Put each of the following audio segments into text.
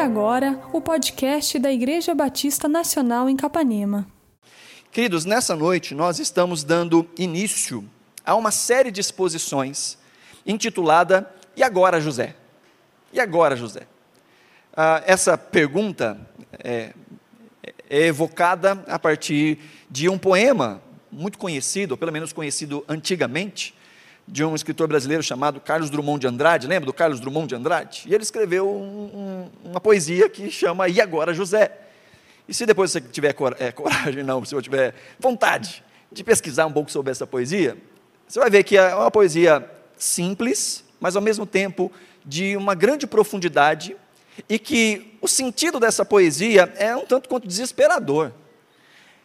agora o podcast da Igreja Batista Nacional em Capanema. Queridos, nessa noite nós estamos dando início a uma série de exposições intitulada E agora, José? E agora, José? Ah, essa pergunta é, é evocada a partir de um poema muito conhecido, ou pelo menos conhecido antigamente, de um escritor brasileiro chamado Carlos Drummond de Andrade, lembra do Carlos Drummond de Andrade? E ele escreveu um, um, uma poesia que chama E Agora José. E se depois você tiver é, coragem, não, se você tiver vontade de pesquisar um pouco sobre essa poesia, você vai ver que é uma poesia simples, mas ao mesmo tempo de uma grande profundidade, e que o sentido dessa poesia é um tanto quanto desesperador.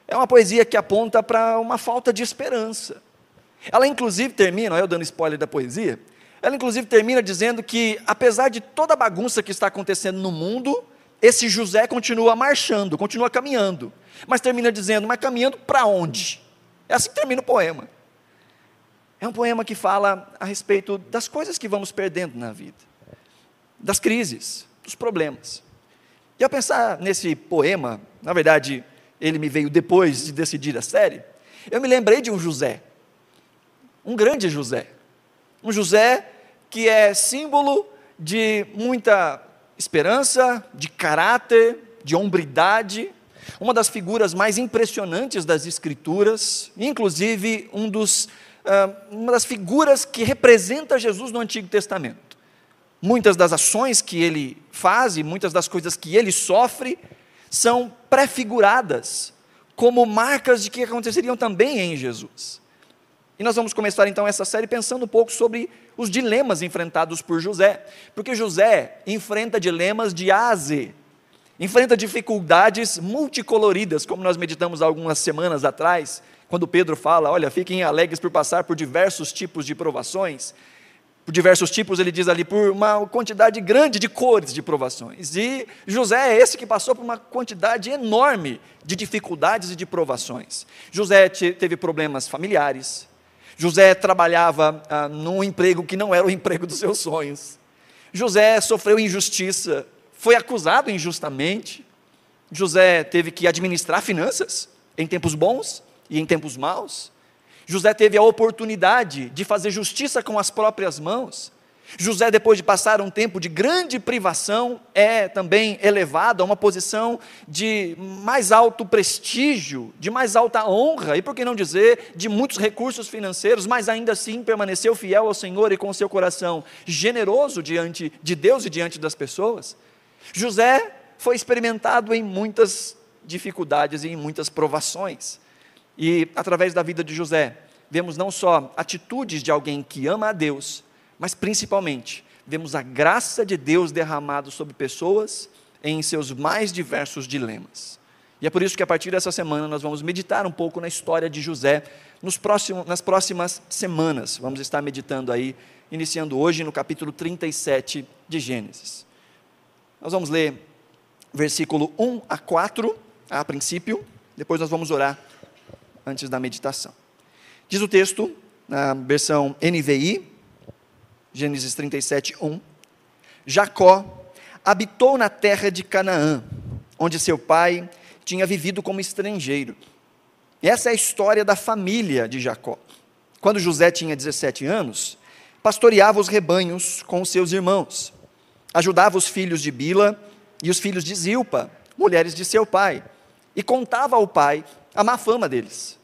É uma poesia que aponta para uma falta de esperança. Ela inclusive termina, eu dando spoiler da poesia, ela inclusive termina dizendo que, apesar de toda a bagunça que está acontecendo no mundo, esse José continua marchando, continua caminhando. Mas termina dizendo, mas caminhando para onde? É assim que termina o poema. É um poema que fala a respeito das coisas que vamos perdendo na vida, das crises, dos problemas. E ao pensar nesse poema, na verdade, ele me veio depois de decidir a série, eu me lembrei de um José, um grande José, um José que é símbolo de muita esperança, de caráter, de hombridade, uma das figuras mais impressionantes das Escrituras, inclusive um dos, uh, uma das figuras que representa Jesus no Antigo Testamento. Muitas das ações que ele faz e muitas das coisas que ele sofre são prefiguradas como marcas de que aconteceriam também em Jesus. E nós vamos começar então essa série pensando um pouco sobre os dilemas enfrentados por José, porque José enfrenta dilemas de A a Z, enfrenta dificuldades multicoloridas, como nós meditamos algumas semanas atrás, quando Pedro fala: Olha, fiquem alegres por passar por diversos tipos de provações. Por diversos tipos, ele diz ali, por uma quantidade grande de cores de provações. E José é esse que passou por uma quantidade enorme de dificuldades e de provações. José teve problemas familiares, José trabalhava ah, num emprego que não era o emprego dos seus sonhos. José sofreu injustiça, foi acusado injustamente. José teve que administrar finanças em tempos bons e em tempos maus. José teve a oportunidade de fazer justiça com as próprias mãos. José, depois de passar um tempo de grande privação, é também elevado a uma posição de mais alto prestígio, de mais alta honra, e por que não dizer, de muitos recursos financeiros, mas ainda assim permaneceu fiel ao Senhor e com seu coração generoso diante de Deus e diante das pessoas. José foi experimentado em muitas dificuldades e em muitas provações, e através da vida de José, vemos não só atitudes de alguém que ama a Deus, mas principalmente, vemos a graça de Deus derramado sobre pessoas em seus mais diversos dilemas. E é por isso que a partir dessa semana nós vamos meditar um pouco na história de José nos próximos, nas próximas semanas. Vamos estar meditando aí, iniciando hoje no capítulo 37 de Gênesis. Nós vamos ler versículo 1 a 4 a princípio, depois nós vamos orar antes da meditação. Diz o texto, na versão NVI, Gênesis 37, 1. Jacó habitou na terra de Canaã, onde seu pai tinha vivido como estrangeiro. Essa é a história da família de Jacó. Quando José tinha 17 anos, pastoreava os rebanhos com seus irmãos, ajudava os filhos de Bila e os filhos de Zilpa, mulheres de seu pai, e contava ao pai a má fama deles.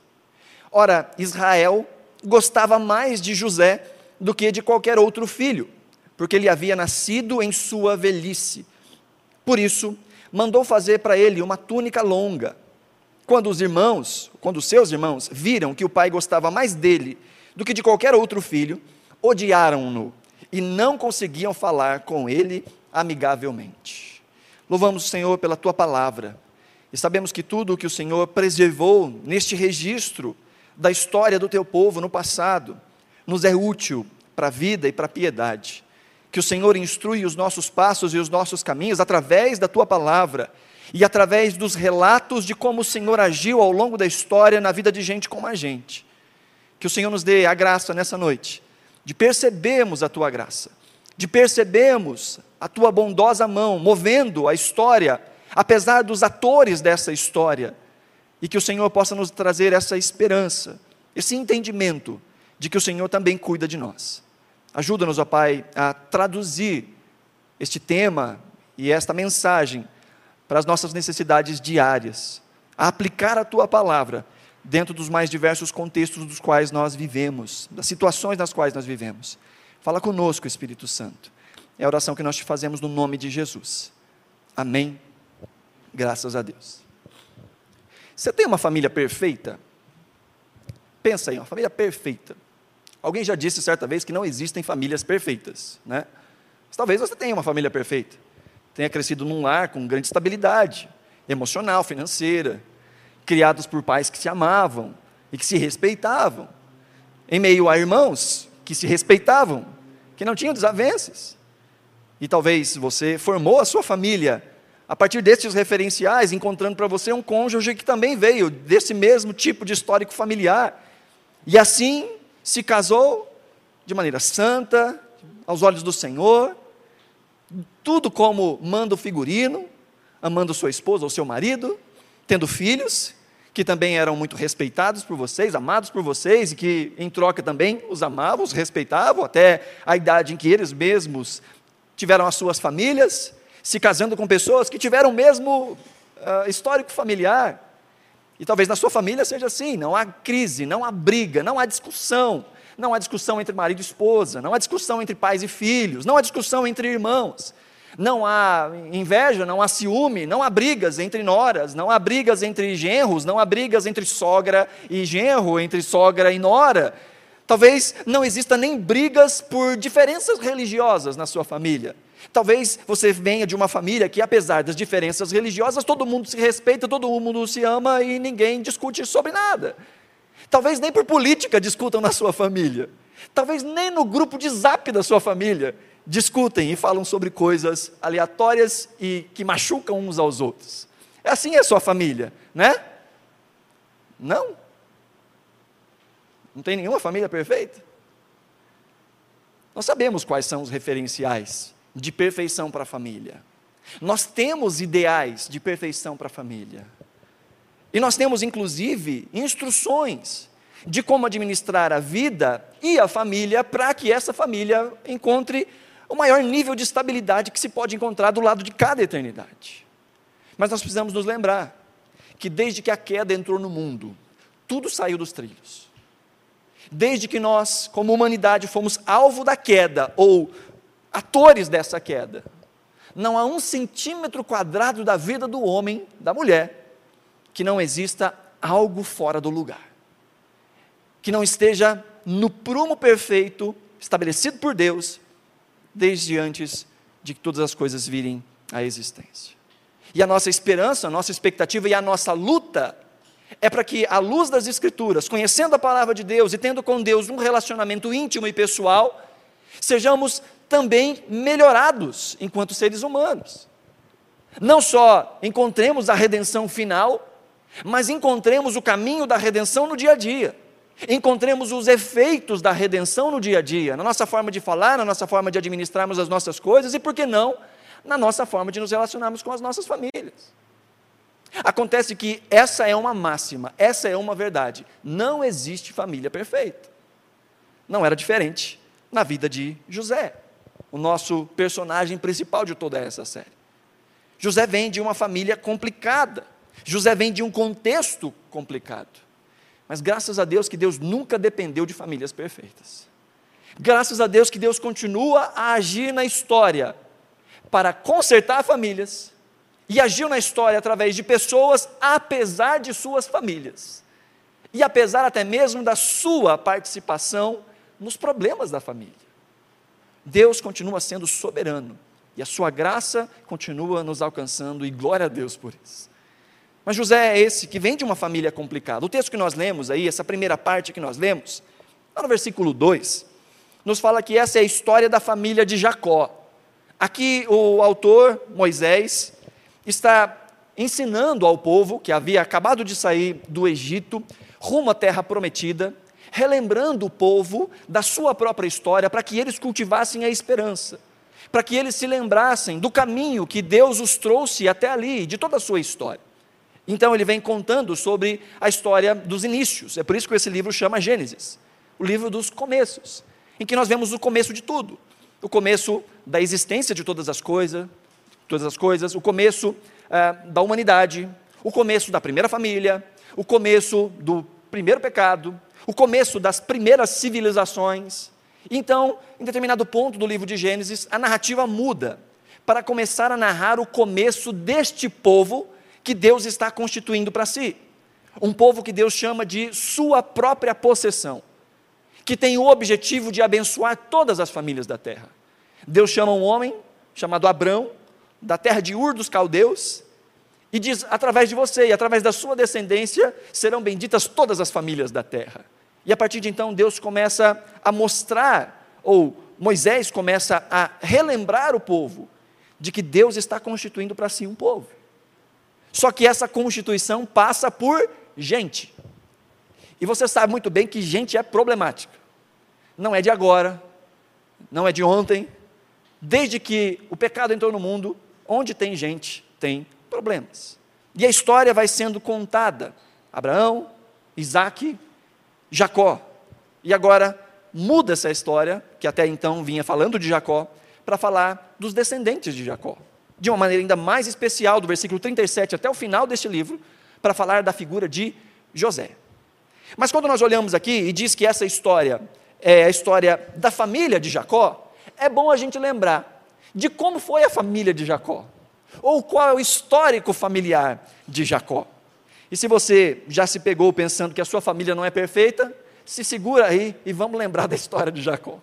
Ora, Israel gostava mais de José do que de qualquer outro filho, porque ele havia nascido em sua velhice. Por isso, mandou fazer para ele uma túnica longa. Quando os irmãos, quando seus irmãos viram que o pai gostava mais dele do que de qualquer outro filho, odiaram-no e não conseguiam falar com ele amigavelmente. Louvamos o Senhor pela tua palavra e sabemos que tudo o que o Senhor preservou neste registro da história do teu povo no passado nos é útil para a vida e para a piedade. Que o Senhor instrui os nossos passos e os nossos caminhos através da tua palavra e através dos relatos de como o Senhor agiu ao longo da história na vida de gente como a gente. Que o Senhor nos dê a graça nessa noite de percebermos a tua graça, de percebermos a tua bondosa mão movendo a história, apesar dos atores dessa história, e que o Senhor possa nos trazer essa esperança, esse entendimento de que o Senhor também cuida de nós. Ajuda-nos, ó Pai, a traduzir este tema e esta mensagem para as nossas necessidades diárias, a aplicar a tua palavra dentro dos mais diversos contextos dos quais nós vivemos, das situações nas quais nós vivemos. Fala conosco, Espírito Santo. É a oração que nós te fazemos no nome de Jesus. Amém. Graças a Deus. Você tem uma família perfeita? Pensa aí, uma família perfeita. Alguém já disse certa vez que não existem famílias perfeitas, né? Mas talvez você tenha uma família perfeita. Tenha crescido num lar com grande estabilidade emocional, financeira, criados por pais que se amavam e que se respeitavam, em meio a irmãos que se respeitavam, que não tinham desavenças. E talvez você formou a sua família a partir destes referenciais, encontrando para você um cônjuge que também veio desse mesmo tipo de histórico familiar. E assim se casou de maneira santa, aos olhos do Senhor, tudo como manda o figurino, amando sua esposa ou seu marido, tendo filhos, que também eram muito respeitados por vocês, amados por vocês, e que em troca também os amavam, os respeitavam, até a idade em que eles mesmos tiveram as suas famílias, se casando com pessoas que tiveram mesmo uh, histórico familiar. E talvez na sua família seja assim: não há crise, não há briga, não há discussão, não há discussão entre marido e esposa, não há discussão entre pais e filhos, não há discussão entre irmãos. Não há inveja, não há ciúme, não há brigas entre noras, não há brigas entre genros, não há brigas entre sogra e genro, entre sogra e nora. Talvez não exista nem brigas por diferenças religiosas na sua família. Talvez você venha de uma família que, apesar das diferenças religiosas, todo mundo se respeita, todo mundo se ama e ninguém discute sobre nada. Talvez nem por política discutam na sua família. Talvez nem no grupo de zap da sua família discutem e falam sobre coisas aleatórias e que machucam uns aos outros. É assim a sua família, né? Não? Não tem nenhuma família perfeita? Nós sabemos quais são os referenciais de perfeição para a família. Nós temos ideais de perfeição para a família. E nós temos, inclusive, instruções de como administrar a vida e a família para que essa família encontre o maior nível de estabilidade que se pode encontrar do lado de cada eternidade. Mas nós precisamos nos lembrar que desde que a queda entrou no mundo, tudo saiu dos trilhos. Desde que nós, como humanidade, fomos alvo da queda, ou atores dessa queda, não há um centímetro quadrado da vida do homem, da mulher, que não exista algo fora do lugar, que não esteja no prumo perfeito estabelecido por Deus desde antes de que todas as coisas virem à existência. E a nossa esperança, a nossa expectativa e a nossa luta é para que, à luz das Escrituras, conhecendo a palavra de Deus e tendo com Deus um relacionamento íntimo e pessoal, sejamos também melhorados enquanto seres humanos. Não só encontremos a redenção final, mas encontremos o caminho da redenção no dia a dia encontremos os efeitos da redenção no dia a dia, na nossa forma de falar, na nossa forma de administrarmos as nossas coisas e, por que não, na nossa forma de nos relacionarmos com as nossas famílias. Acontece que essa é uma máxima, essa é uma verdade. Não existe família perfeita. Não era diferente na vida de José, o nosso personagem principal de toda essa série. José vem de uma família complicada, José vem de um contexto complicado. Mas graças a Deus que Deus nunca dependeu de famílias perfeitas. Graças a Deus que Deus continua a agir na história para consertar famílias e agiu na história através de pessoas, apesar de suas famílias. E apesar até mesmo da sua participação nos problemas da família. Deus continua sendo soberano e a sua graça continua nos alcançando, e glória a Deus por isso. Mas José é esse que vem de uma família complicada. O texto que nós lemos aí, essa primeira parte que nós lemos, lá no versículo 2, nos fala que essa é a história da família de Jacó. Aqui o autor, Moisés, está ensinando ao povo que havia acabado de sair do Egito, rumo à terra prometida, relembrando o povo da sua própria história para que eles cultivassem a esperança para que eles se lembrassem do caminho que Deus os trouxe até ali, de toda a sua história. Então ele vem contando sobre a história dos inícios. É por isso que esse livro chama Gênesis, o livro dos começos, em que nós vemos o começo de tudo, o começo da existência de todas as coisas, todas as coisas, o começo ah, da humanidade, o começo da primeira família, o começo do primeiro pecado, o começo das primeiras civilizações. Então, em determinado ponto do livro de Gênesis, a narrativa muda para começar a narrar o começo deste povo que Deus está constituindo para si. Um povo que Deus chama de sua própria possessão, que tem o objetivo de abençoar todas as famílias da terra. Deus chama um homem chamado Abrão, da terra de Ur dos Caldeus, e diz: através de você e através da sua descendência serão benditas todas as famílias da terra. E a partir de então, Deus começa a mostrar, ou Moisés começa a relembrar o povo, de que Deus está constituindo para si um povo. Só que essa constituição passa por gente. E você sabe muito bem que gente é problemática. Não é de agora, não é de ontem. Desde que o pecado entrou no mundo, onde tem gente, tem problemas. E a história vai sendo contada. Abraão, Isaac, Jacó. E agora muda essa história, que até então vinha falando de Jacó, para falar dos descendentes de Jacó. De uma maneira ainda mais especial, do versículo 37 até o final deste livro, para falar da figura de José. Mas quando nós olhamos aqui e diz que essa história é a história da família de Jacó, é bom a gente lembrar de como foi a família de Jacó. Ou qual é o histórico familiar de Jacó? E se você já se pegou pensando que a sua família não é perfeita, se segura aí e vamos lembrar da história de Jacó.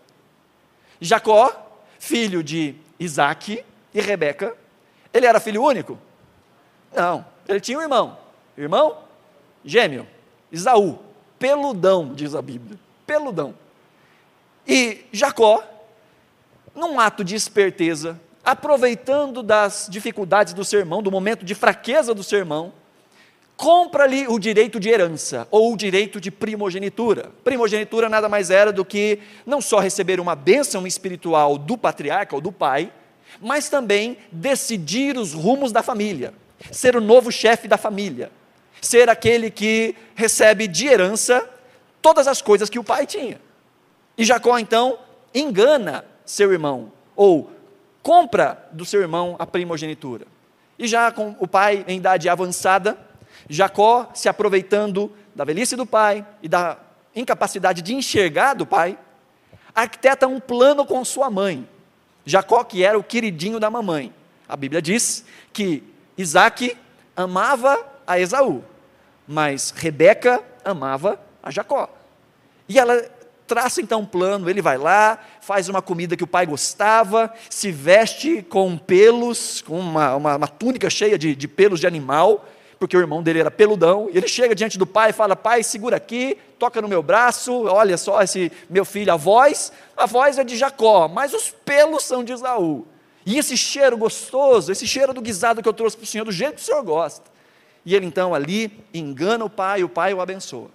Jacó, filho de Isaac e Rebeca, ele era filho único? Não, ele tinha um irmão. Irmão gêmeo, Isaú, peludão, diz a Bíblia, peludão. E Jacó, num ato de esperteza, aproveitando das dificuldades do seu irmão, do momento de fraqueza do seu irmão, compra-lhe o direito de herança, ou o direito de primogenitura. Primogenitura nada mais era do que não só receber uma bênção espiritual do patriarca ou do pai, mas também decidir os rumos da família, ser o novo chefe da família, ser aquele que recebe de herança todas as coisas que o pai tinha. E Jacó então engana seu irmão, ou compra do seu irmão a primogenitura. E já com o pai em idade avançada, Jacó, se aproveitando da velhice do pai e da incapacidade de enxergar do pai, arquiteta um plano com sua mãe. Jacó, que era o queridinho da mamãe. A Bíblia diz que Isaac amava a Esaú, mas Rebeca amava a Jacó. E ela traça então um plano, ele vai lá, faz uma comida que o pai gostava, se veste com pelos, com uma, uma, uma túnica cheia de, de pelos de animal, porque o irmão dele era peludão, ele chega diante do pai e fala: Pai, segura aqui, toca no meu braço, olha só esse meu filho, a voz, a voz é de Jacó, mas os pelos são de Isaú. E esse cheiro gostoso, esse cheiro do guisado que eu trouxe para o Senhor, do jeito que o Senhor gosta. E ele então ali engana o pai, o pai o abençoa.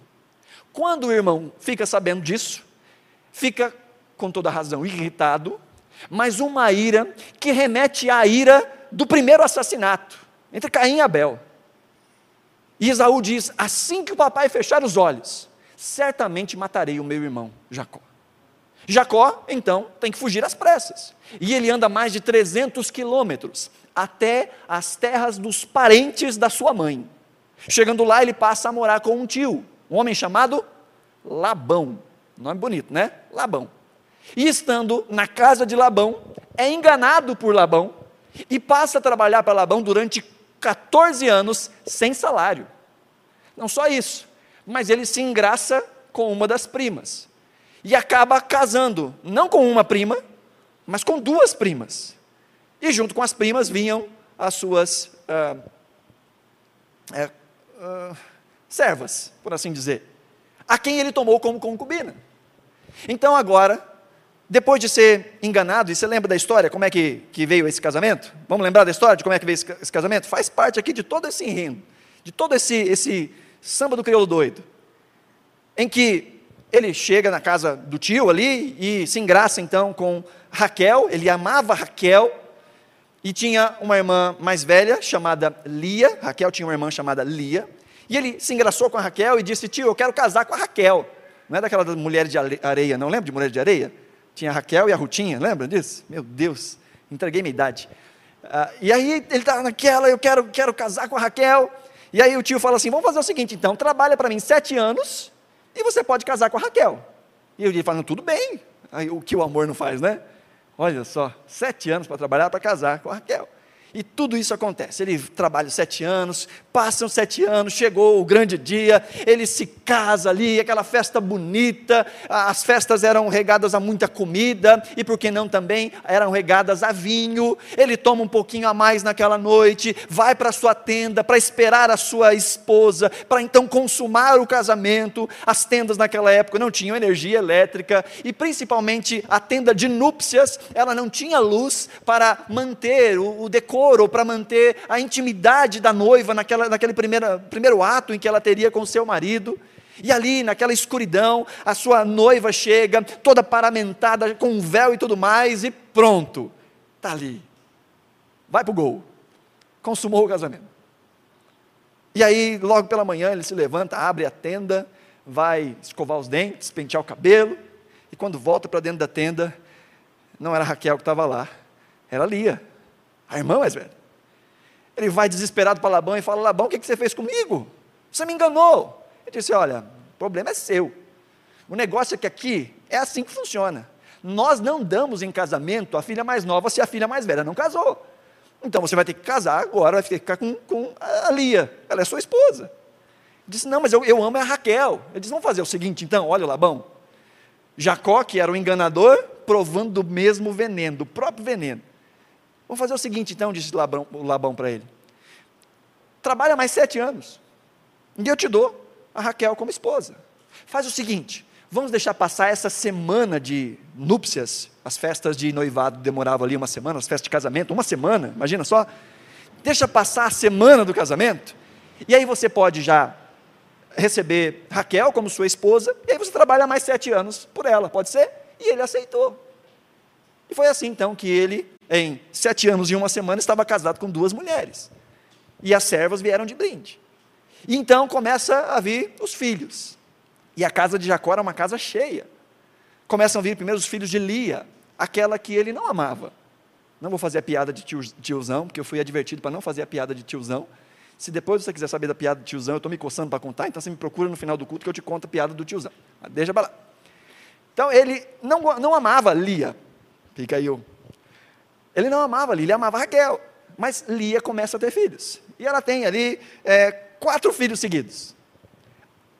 Quando o irmão fica sabendo disso, fica, com toda razão, irritado, mas uma ira que remete à ira do primeiro assassinato, entre Caim e Abel. E Esaú diz: Assim que o papai fechar os olhos, certamente matarei o meu irmão Jacó. Jacó, então, tem que fugir às pressas. E ele anda mais de 300 quilômetros até as terras dos parentes da sua mãe. Chegando lá, ele passa a morar com um tio, um homem chamado Labão. Nome bonito, né? Labão. E estando na casa de Labão, é enganado por Labão e passa a trabalhar para Labão durante 14 anos sem salário. Não só isso, mas ele se engraça com uma das primas e acaba casando, não com uma prima, mas com duas primas. E junto com as primas vinham as suas ah, é, ah, servas, por assim dizer a quem ele tomou como concubina. Então agora, depois de ser enganado, e você lembra da história, como é que, que veio esse casamento? Vamos lembrar da história de como é que veio esse, esse casamento? Faz parte aqui de todo esse enredo, de todo esse, esse samba do crioulo doido, em que ele chega na casa do tio ali e se engraça então com Raquel, ele amava Raquel, e tinha uma irmã mais velha chamada Lia, Raquel tinha uma irmã chamada Lia, e ele se engraçou com a Raquel e disse: Tio, eu quero casar com a Raquel. Não é daquela das mulheres de areia, não lembra de mulher de areia? Tinha a Raquel e a Rutinha, lembra disso? Meu Deus, entreguei minha idade. Ah, e aí ele está naquela, eu quero, quero casar com a Raquel. E aí o tio fala assim: vamos fazer o seguinte, então, trabalha para mim sete anos e você pode casar com a Raquel. E eu falo, tudo bem. Aí, o que o amor não faz, né? Olha só, sete anos para trabalhar para casar com a Raquel. E tudo isso acontece. Ele trabalha sete anos, passam sete anos, chegou o grande dia, ele se casa ali, aquela festa bonita, as festas eram regadas a muita comida, e por que não também eram regadas a vinho. Ele toma um pouquinho a mais naquela noite, vai para sua tenda para esperar a sua esposa, para então consumar o casamento. As tendas naquela época não tinham energia elétrica, e principalmente a tenda de núpcias, ela não tinha luz para manter o, o decoro ou para manter a intimidade da noiva naquela, naquele primeiro, primeiro ato em que ela teria com seu marido. E ali, naquela escuridão, a sua noiva chega, toda paramentada, com um véu e tudo mais, e pronto, está ali. Vai para o gol. Consumou o casamento. E aí, logo pela manhã, ele se levanta, abre a tenda, vai escovar os dentes, pentear o cabelo, e quando volta para dentro da tenda, não era Raquel que estava lá, era Lia a irmã mais velha. Ele vai desesperado para Labão e fala: Labão, o que, você fez comigo? Você me enganou. Ele disse: Olha, o problema é seu. O negócio é que aqui é assim que funciona. Nós não damos em casamento a filha mais nova se a filha mais velha não casou. Então você vai ter que casar agora, vai ficar com, com a Lia, ela é sua esposa. Ele disse: Não, mas eu, eu amo a Raquel. Ele disse: Vamos fazer o seguinte então, olha Labão. Jacó, que era o enganador, provando do mesmo veneno, do próprio veneno. Vamos fazer o seguinte, então, disse Labão, Labão para ele: trabalha mais sete anos, e eu te dou a Raquel como esposa. Faz o seguinte, vamos deixar passar essa semana de núpcias, as festas de noivado demoravam ali uma semana, as festas de casamento, uma semana, imagina só. Deixa passar a semana do casamento, e aí você pode já receber Raquel como sua esposa, e aí você trabalha mais sete anos por ela, pode ser? E ele aceitou. E foi assim então que ele em sete anos e uma semana, estava casado com duas mulheres. E as servas vieram de brinde. E então começa a vir os filhos. E a casa de Jacó era uma casa cheia. Começam a vir primeiro os filhos de Lia, aquela que ele não amava. Não vou fazer a piada de tiozão, porque eu fui advertido para não fazer a piada de tiozão. Se depois você quiser saber da piada de tiozão, eu estou me coçando para contar, então você me procura no final do culto que eu te conto a piada do tiozão. Mas deixa para lá. Então ele não, não amava Lia. Fica aí o ele não amava Lia, ele amava Raquel. Mas Lia começa a ter filhos. E ela tem ali é, quatro filhos seguidos.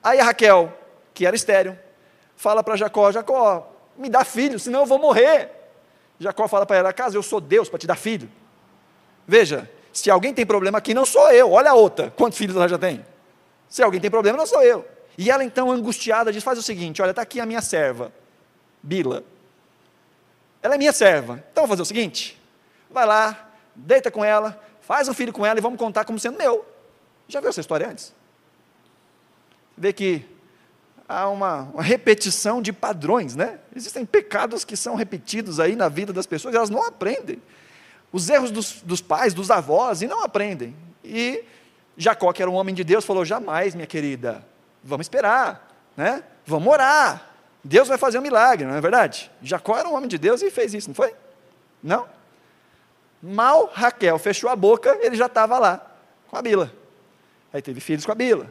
Aí Raquel, que era estéreo, fala para Jacó: Jacó, me dá filho, senão eu vou morrer. Jacó fala para ela: Caso eu sou Deus para te dar filho. Veja, se alguém tem problema aqui, não sou eu. Olha a outra, quantos filhos ela já tem? Se alguém tem problema, não sou eu. E ela então, angustiada, diz: Faz o seguinte: Olha, está aqui a minha serva, Bila. Ela é minha serva. Então vou fazer o seguinte: vai lá, deita com ela, faz um filho com ela e vamos contar como sendo meu. Já viu essa história antes? Vê que há uma, uma, repetição de padrões, né? Existem pecados que são repetidos aí na vida das pessoas, elas não aprendem. Os erros dos, dos pais, dos avós, e não aprendem. E Jacó, que era um homem de Deus, falou: jamais, minha querida, vamos esperar, né? Vamos orar. Deus vai fazer um milagre, não é verdade? Jacó era um homem de Deus e fez isso, não foi? Não? Mal Raquel fechou a boca, ele já estava lá, com a Bila. Aí teve filhos com a Bila.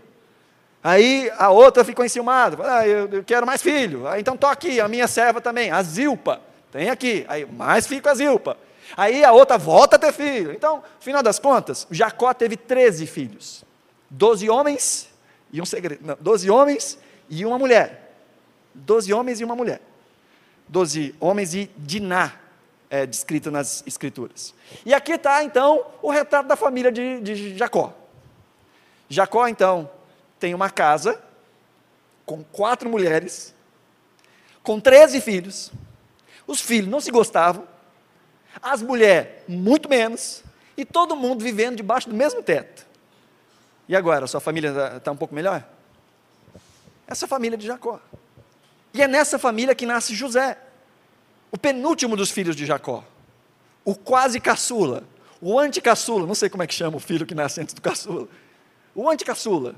Aí a outra ficou enciumada, ah, eu, eu quero mais filho. Aí, então estou aqui, a minha serva também, a Zilpa, tem aqui. Aí mais filho com a Zilpa. Aí a outra volta a ter filho. Então, final das contas, Jacó teve 13 filhos. Doze homens e um segredo. Não, 12 homens e uma mulher. Doze homens e uma mulher. Doze homens e Diná, é, descrito nas Escrituras. E aqui está, então, o retrato da família de, de Jacó. Jacó, então, tem uma casa com quatro mulheres, com treze filhos. Os filhos não se gostavam, as mulheres muito menos, e todo mundo vivendo debaixo do mesmo teto. E agora, sua família está tá um pouco melhor? Essa família de Jacó. E é nessa família que nasce José, o penúltimo dos filhos de Jacó, o quase caçula, o anticaçula, não sei como é que chama o filho que nasce antes do caçula, o anticaçula.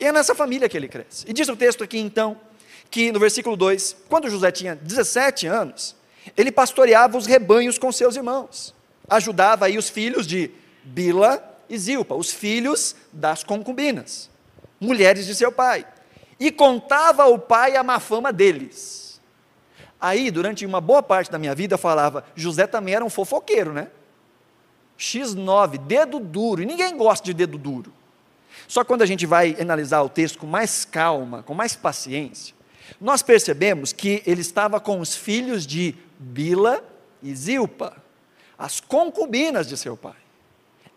E é nessa família que ele cresce. E diz o texto aqui então, que no versículo 2, quando José tinha 17 anos, ele pastoreava os rebanhos com seus irmãos, ajudava aí os filhos de Bila e Zilpa, os filhos das concubinas, mulheres de seu pai, e contava ao pai a má fama deles. Aí, durante uma boa parte da minha vida, eu falava, José também era um fofoqueiro, né? X9, dedo duro, e ninguém gosta de dedo duro. Só quando a gente vai analisar o texto com mais calma, com mais paciência, nós percebemos que ele estava com os filhos de Bila e Zilpa, as concubinas de seu pai.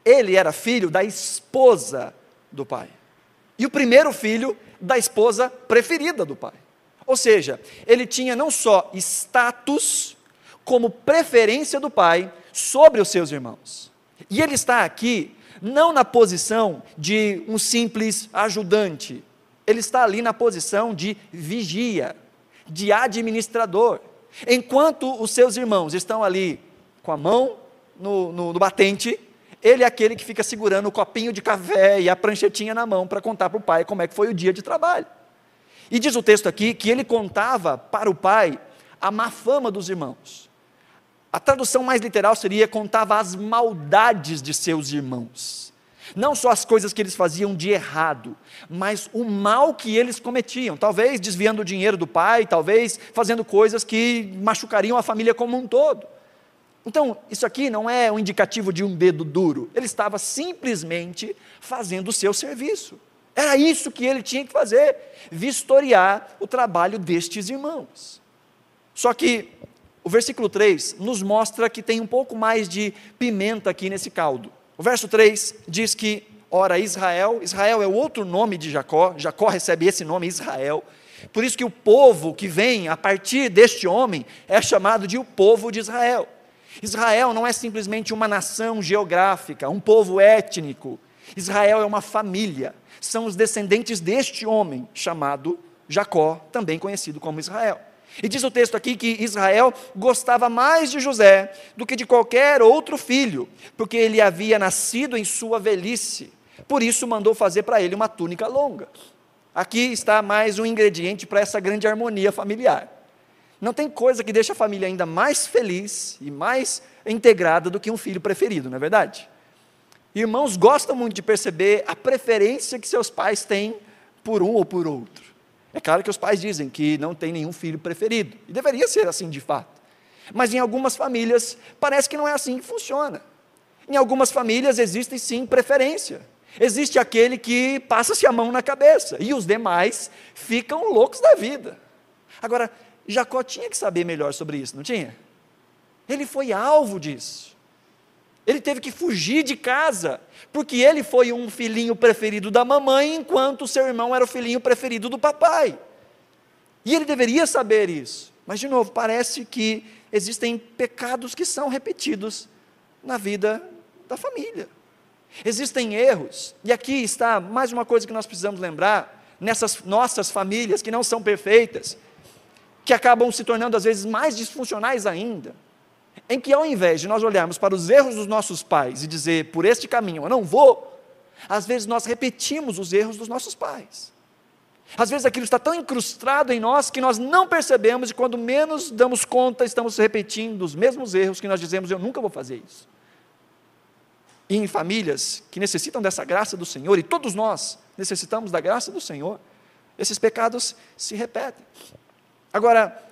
Ele era filho da esposa do pai. E o primeiro filho da esposa preferida do pai. Ou seja, ele tinha não só status, como preferência do pai sobre os seus irmãos. E ele está aqui não na posição de um simples ajudante, ele está ali na posição de vigia, de administrador. Enquanto os seus irmãos estão ali com a mão no, no, no batente, ele é aquele que fica segurando o copinho de café e a pranchetinha na mão para contar para o pai como é que foi o dia de trabalho. E diz o texto aqui que ele contava para o pai a má fama dos irmãos. A tradução mais literal seria contava as maldades de seus irmãos. Não só as coisas que eles faziam de errado, mas o mal que eles cometiam. Talvez desviando o dinheiro do pai, talvez fazendo coisas que machucariam a família como um todo. Então, isso aqui não é um indicativo de um dedo duro. Ele estava simplesmente fazendo o seu serviço. Era isso que ele tinha que fazer: vistoriar o trabalho destes irmãos. Só que o versículo 3 nos mostra que tem um pouco mais de pimenta aqui nesse caldo. O verso 3 diz que, ora, Israel, Israel é o outro nome de Jacó, Jacó recebe esse nome, Israel. Por isso que o povo que vem a partir deste homem é chamado de o povo de Israel. Israel não é simplesmente uma nação geográfica, um povo étnico. Israel é uma família. São os descendentes deste homem chamado Jacó, também conhecido como Israel. E diz o texto aqui que Israel gostava mais de José do que de qualquer outro filho, porque ele havia nascido em sua velhice. Por isso mandou fazer para ele uma túnica longa. Aqui está mais um ingrediente para essa grande harmonia familiar. Não tem coisa que deixa a família ainda mais feliz e mais integrada do que um filho preferido, não é verdade? Irmãos gostam muito de perceber a preferência que seus pais têm por um ou por outro. É claro que os pais dizem que não tem nenhum filho preferido, e deveria ser assim de fato. Mas em algumas famílias parece que não é assim que funciona. Em algumas famílias existe sim preferência. Existe aquele que passa-se a mão na cabeça e os demais ficam loucos da vida. Agora, Jacó tinha que saber melhor sobre isso, não tinha? Ele foi alvo disso. Ele teve que fugir de casa, porque ele foi um filhinho preferido da mamãe, enquanto o seu irmão era o filhinho preferido do papai. E ele deveria saber isso. Mas, de novo, parece que existem pecados que são repetidos na vida da família. Existem erros, e aqui está mais uma coisa que nós precisamos lembrar, nessas nossas famílias que não são perfeitas, que acabam se tornando às vezes mais disfuncionais ainda em que ao invés de nós olharmos para os erros dos nossos pais e dizer, por este caminho eu não vou, às vezes nós repetimos os erros dos nossos pais. Às vezes aquilo está tão incrustado em nós que nós não percebemos e quando menos damos conta, estamos repetindo os mesmos erros que nós dizemos, eu nunca vou fazer isso. E em famílias que necessitam dessa graça do Senhor, e todos nós necessitamos da graça do Senhor, esses pecados se repetem. Agora,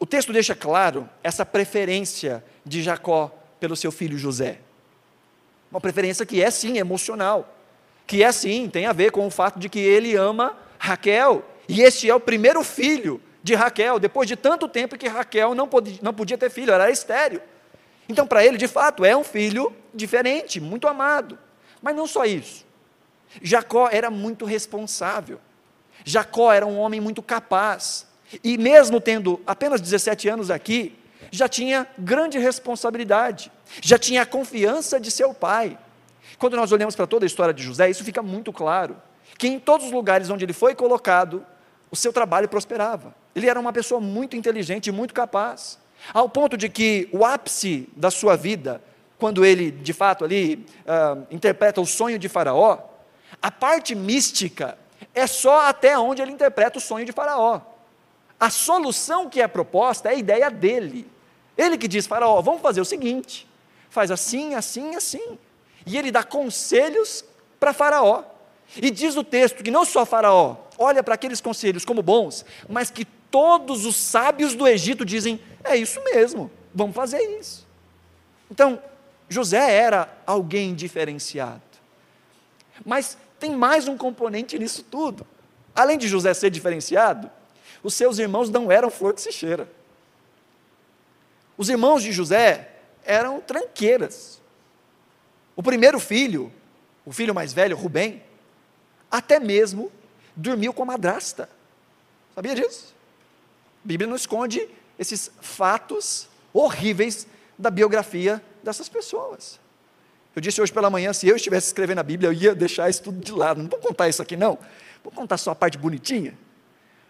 o texto deixa claro essa preferência de Jacó pelo seu filho José. Uma preferência que é sim emocional, que é sim, tem a ver com o fato de que ele ama Raquel, e este é o primeiro filho de Raquel, depois de tanto tempo que Raquel não podia, não podia ter filho, era estéreo. Então, para ele, de fato, é um filho diferente, muito amado. Mas não só isso. Jacó era muito responsável. Jacó era um homem muito capaz. E mesmo tendo apenas 17 anos aqui, já tinha grande responsabilidade, já tinha a confiança de seu pai. Quando nós olhamos para toda a história de José, isso fica muito claro. Que em todos os lugares onde ele foi colocado, o seu trabalho prosperava. Ele era uma pessoa muito inteligente e muito capaz, ao ponto de que o ápice da sua vida, quando ele de fato ali uh, interpreta o sonho de Faraó, a parte mística é só até onde ele interpreta o sonho de Faraó. A solução que é proposta é a ideia dele. Ele que diz: Faraó, vamos fazer o seguinte, faz assim, assim, assim. E ele dá conselhos para Faraó. E diz o texto que não só Faraó olha para aqueles conselhos como bons, mas que todos os sábios do Egito dizem: é isso mesmo, vamos fazer isso. Então, José era alguém diferenciado. Mas tem mais um componente nisso tudo. Além de José ser diferenciado, os seus irmãos não eram flor de cheira. Os irmãos de José eram tranqueiras. O primeiro filho, o filho mais velho, Rubem, até mesmo dormiu com a madrasta. Sabia disso? A Bíblia não esconde esses fatos horríveis da biografia dessas pessoas. Eu disse hoje pela manhã, se eu estivesse escrevendo a Bíblia, eu ia deixar isso tudo de lado. Não vou contar isso aqui, não. Vou contar só a parte bonitinha.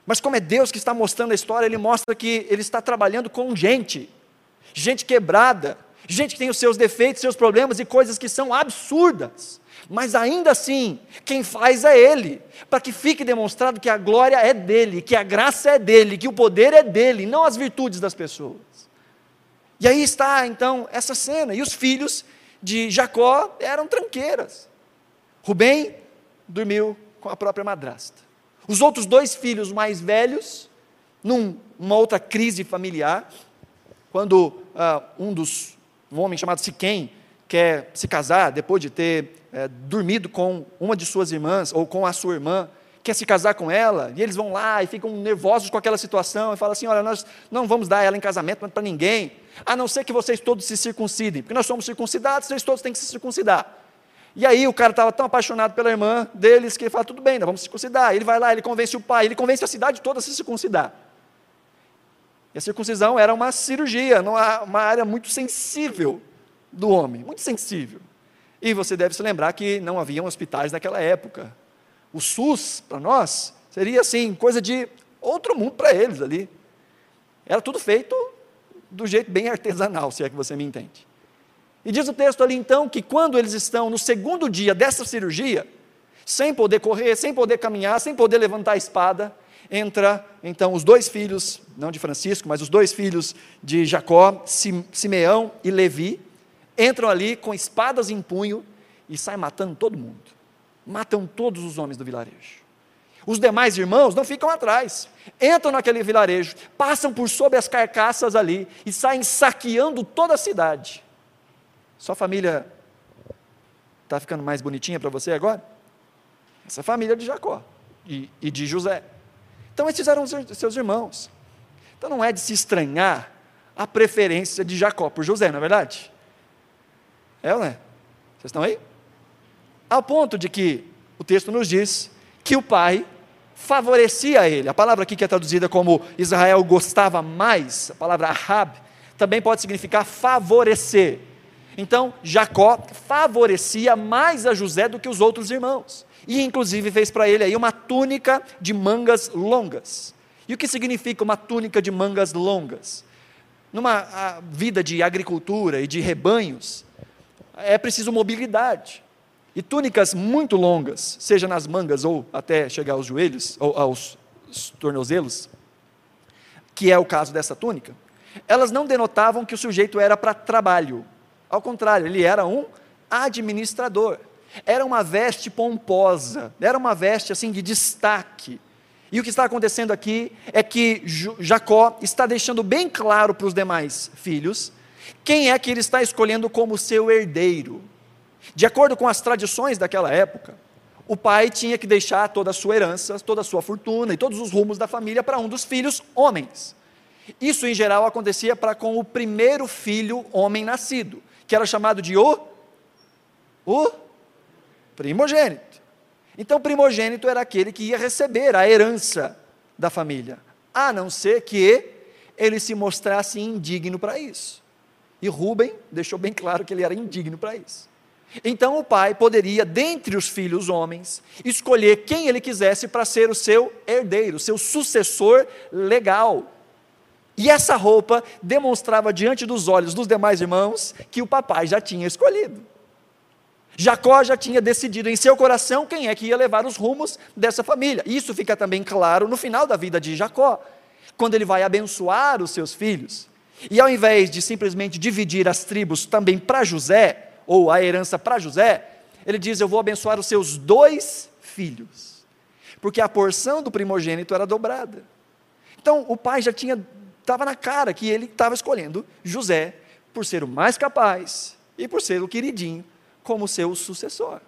Mas como é Deus que está mostrando a história, Ele mostra que Ele está trabalhando com gente, gente quebrada, gente que tem os seus defeitos, seus problemas e coisas que são absurdas. Mas ainda assim, quem faz é Ele, para que fique demonstrado que a glória é dele, que a graça é dele, que o poder é dele, não as virtudes das pessoas. E aí está então essa cena, e os filhos de Jacó eram tranqueiras. Rubem dormiu com a própria madrasta. Os outros dois filhos mais velhos, numa outra crise familiar, quando uh, um dos, um homem chamado Siquém, quer se casar, depois de ter é, dormido com uma de suas irmãs, ou com a sua irmã, quer se casar com ela, e eles vão lá e ficam nervosos com aquela situação, e falam assim: olha, nós não vamos dar ela em casamento para ninguém, a não ser que vocês todos se circuncidem, porque nós somos circuncidados, vocês todos têm que se circuncidar. E aí o cara estava tão apaixonado pela irmã deles que ele fala: tudo bem, nós vamos circuncidar. Ele vai lá, ele convence o pai, ele convence a cidade toda a se circuncidar. E a circuncisão era uma cirurgia, uma área muito sensível do homem, muito sensível. E você deve se lembrar que não haviam hospitais naquela época. O SUS, para nós, seria assim, coisa de outro mundo para eles ali. Era tudo feito do jeito bem artesanal, se é que você me entende. E diz o texto ali então que quando eles estão no segundo dia dessa cirurgia, sem poder correr, sem poder caminhar, sem poder levantar a espada, entra então os dois filhos, não de Francisco, mas os dois filhos de Jacó, Simeão e Levi, entram ali com espadas em punho e saem matando todo mundo. Matam todos os homens do vilarejo. Os demais irmãos não ficam atrás, entram naquele vilarejo, passam por sob as carcaças ali e saem saqueando toda a cidade. Sua família está ficando mais bonitinha para você agora? Essa família de Jacó e, e de José. Então, esses eram seus irmãos. Então, não é de se estranhar a preferência de Jacó por José, não é verdade? É ou não é? Vocês estão aí? Ao ponto de que o texto nos diz que o pai favorecia ele. A palavra aqui que é traduzida como Israel gostava mais, a palavra Ahab, também pode significar favorecer. Então, Jacó favorecia mais a José do que os outros irmãos. E inclusive fez para ele aí uma túnica de mangas longas. E o que significa uma túnica de mangas longas? Numa vida de agricultura e de rebanhos, é preciso mobilidade. E túnicas muito longas, seja nas mangas ou até chegar aos joelhos, ou aos tornozelos, que é o caso dessa túnica, elas não denotavam que o sujeito era para trabalho. Ao contrário, ele era um administrador. Era uma veste pomposa, era uma veste assim de destaque. E o que está acontecendo aqui é que Jacó está deixando bem claro para os demais filhos quem é que ele está escolhendo como seu herdeiro? De acordo com as tradições daquela época, o pai tinha que deixar toda a sua herança, toda a sua fortuna e todos os rumos da família para um dos filhos homens. Isso, em geral, acontecia para com o primeiro filho homem nascido, que era chamado de o, o primogênito. Então, primogênito era aquele que ia receber a herança da família, a não ser que ele se mostrasse indigno para isso. E Rubem deixou bem claro que ele era indigno para isso. Então o pai poderia, dentre os filhos homens, escolher quem ele quisesse para ser o seu herdeiro, seu sucessor legal. E essa roupa demonstrava diante dos olhos dos demais irmãos que o papai já tinha escolhido. Jacó já tinha decidido em seu coração quem é que ia levar os rumos dessa família. Isso fica também claro no final da vida de Jacó, quando ele vai abençoar os seus filhos. E ao invés de simplesmente dividir as tribos também para José, ou a herança para José, ele diz: Eu vou abençoar os seus dois filhos, porque a porção do primogênito era dobrada. Então o pai já tinha, estava na cara que ele estava escolhendo José por ser o mais capaz e por ser o queridinho como seu sucessor.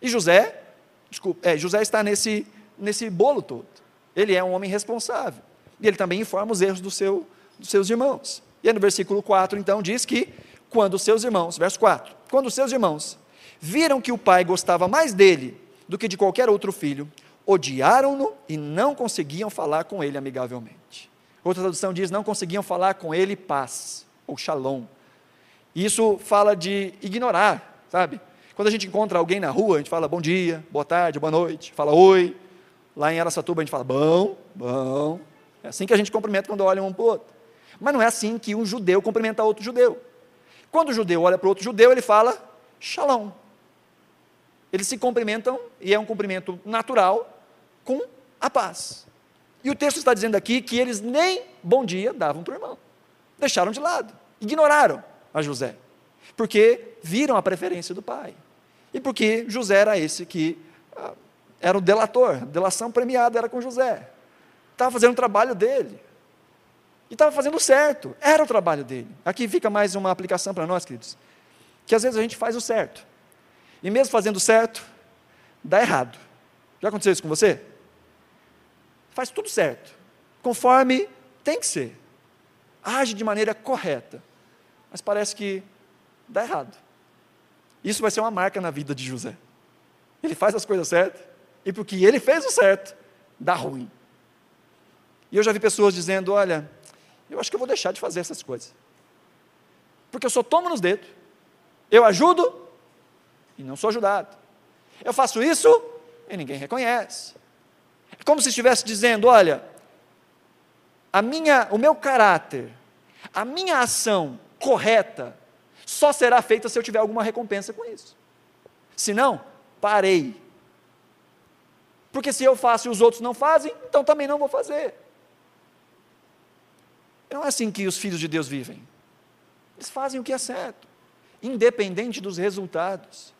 E José, desculpa, é, José está nesse, nesse bolo todo. Ele é um homem responsável. E ele também informa os erros do seu, dos seus irmãos. E aí no versículo 4, então, diz que quando seus irmãos, verso 4, quando seus irmãos viram que o pai gostava mais dele do que de qualquer outro filho, odiaram-no e não conseguiam falar com ele amigavelmente. Outra tradução diz: não conseguiam falar com ele paz, ou shalom. Isso fala de ignorar, sabe? Quando a gente encontra alguém na rua, a gente fala bom dia, boa tarde, boa noite, fala oi. Lá em Aracatuba a gente fala bom, bom. É assim que a gente cumprimenta quando olha um para o outro. Mas não é assim que um judeu cumprimenta outro judeu. Quando o judeu olha para outro judeu, ele fala shalom. Eles se cumprimentam e é um cumprimento natural com a paz. E o texto está dizendo aqui que eles nem bom dia davam para o irmão. Deixaram de lado, ignoraram a José, porque viram a preferência do pai. E porque José era esse que ah, era o delator, a delação premiada era com José. Estava fazendo o trabalho dele. E estava fazendo certo, era o trabalho dele. Aqui fica mais uma aplicação para nós, queridos. Que às vezes a gente faz o certo. E mesmo fazendo certo, dá errado. Já aconteceu isso com você? Faz tudo certo, conforme tem que ser. Age de maneira correta mas parece que dá errado. Isso vai ser uma marca na vida de José. Ele faz as coisas certas, e porque ele fez o certo, dá ruim. E eu já vi pessoas dizendo: Olha, eu acho que eu vou deixar de fazer essas coisas. Porque eu só tomo nos dedos, eu ajudo e não sou ajudado. Eu faço isso e ninguém reconhece. É como se estivesse dizendo: Olha, a minha, o meu caráter, a minha ação correta só será feita se eu tiver alguma recompensa com isso. Se não, parei. Porque se eu faço e os outros não fazem, então também não vou fazer. Não é assim que os filhos de Deus vivem. Eles fazem o que é certo, independente dos resultados.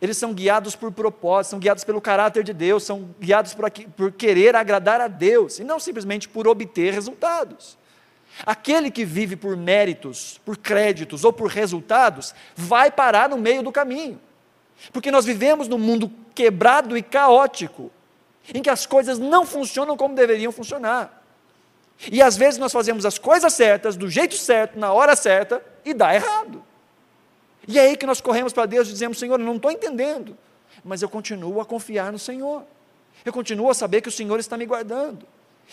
Eles são guiados por propósito, são guiados pelo caráter de Deus, são guiados por, por querer agradar a Deus, e não simplesmente por obter resultados. Aquele que vive por méritos, por créditos ou por resultados, vai parar no meio do caminho. Porque nós vivemos num mundo quebrado e caótico, em que as coisas não funcionam como deveriam funcionar. E às vezes nós fazemos as coisas certas, do jeito certo, na hora certa, e dá errado. E é aí que nós corremos para Deus e dizemos: Senhor, eu não estou entendendo, mas eu continuo a confiar no Senhor. Eu continuo a saber que o Senhor está me guardando.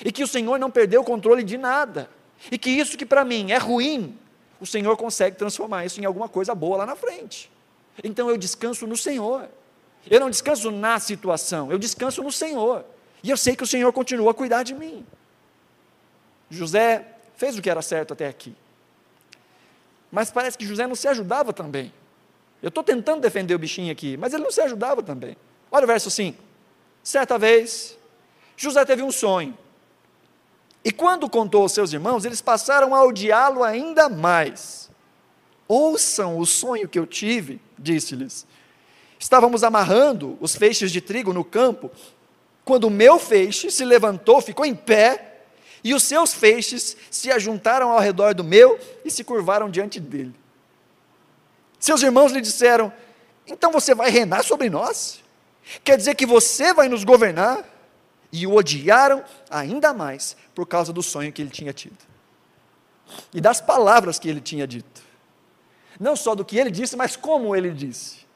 E que o Senhor não perdeu o controle de nada. E que isso que para mim é ruim, o Senhor consegue transformar isso em alguma coisa boa lá na frente. Então eu descanso no Senhor. Eu não descanso na situação, eu descanso no Senhor. E eu sei que o Senhor continua a cuidar de mim. José fez o que era certo até aqui. Mas parece que José não se ajudava também. Eu estou tentando defender o bichinho aqui, mas ele não se ajudava também. Olha o verso 5. Certa vez, José teve um sonho. E quando contou aos seus irmãos, eles passaram a odiá-lo ainda mais. Ouçam o sonho que eu tive, disse-lhes. Estávamos amarrando os feixes de trigo no campo, quando o meu feixe se levantou, ficou em pé, e os seus feixes se ajuntaram ao redor do meu e se curvaram diante dele. Seus irmãos lhe disseram: Então você vai reinar sobre nós? Quer dizer que você vai nos governar? E o odiaram ainda mais por causa do sonho que ele tinha tido. E das palavras que ele tinha dito. Não só do que ele disse, mas como ele disse.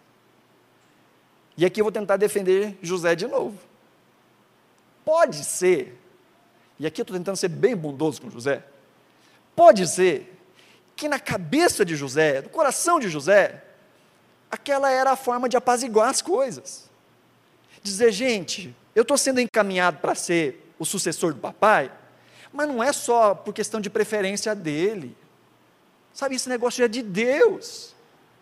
E aqui eu vou tentar defender José de novo. Pode ser, e aqui eu estou tentando ser bem bondoso com José, pode ser que na cabeça de José, no coração de José, aquela era a forma de apaziguar as coisas. Dizer, gente, eu estou sendo encaminhado para ser o sucessor do papai, mas não é só por questão de preferência dele. Sabe, esse negócio é de Deus.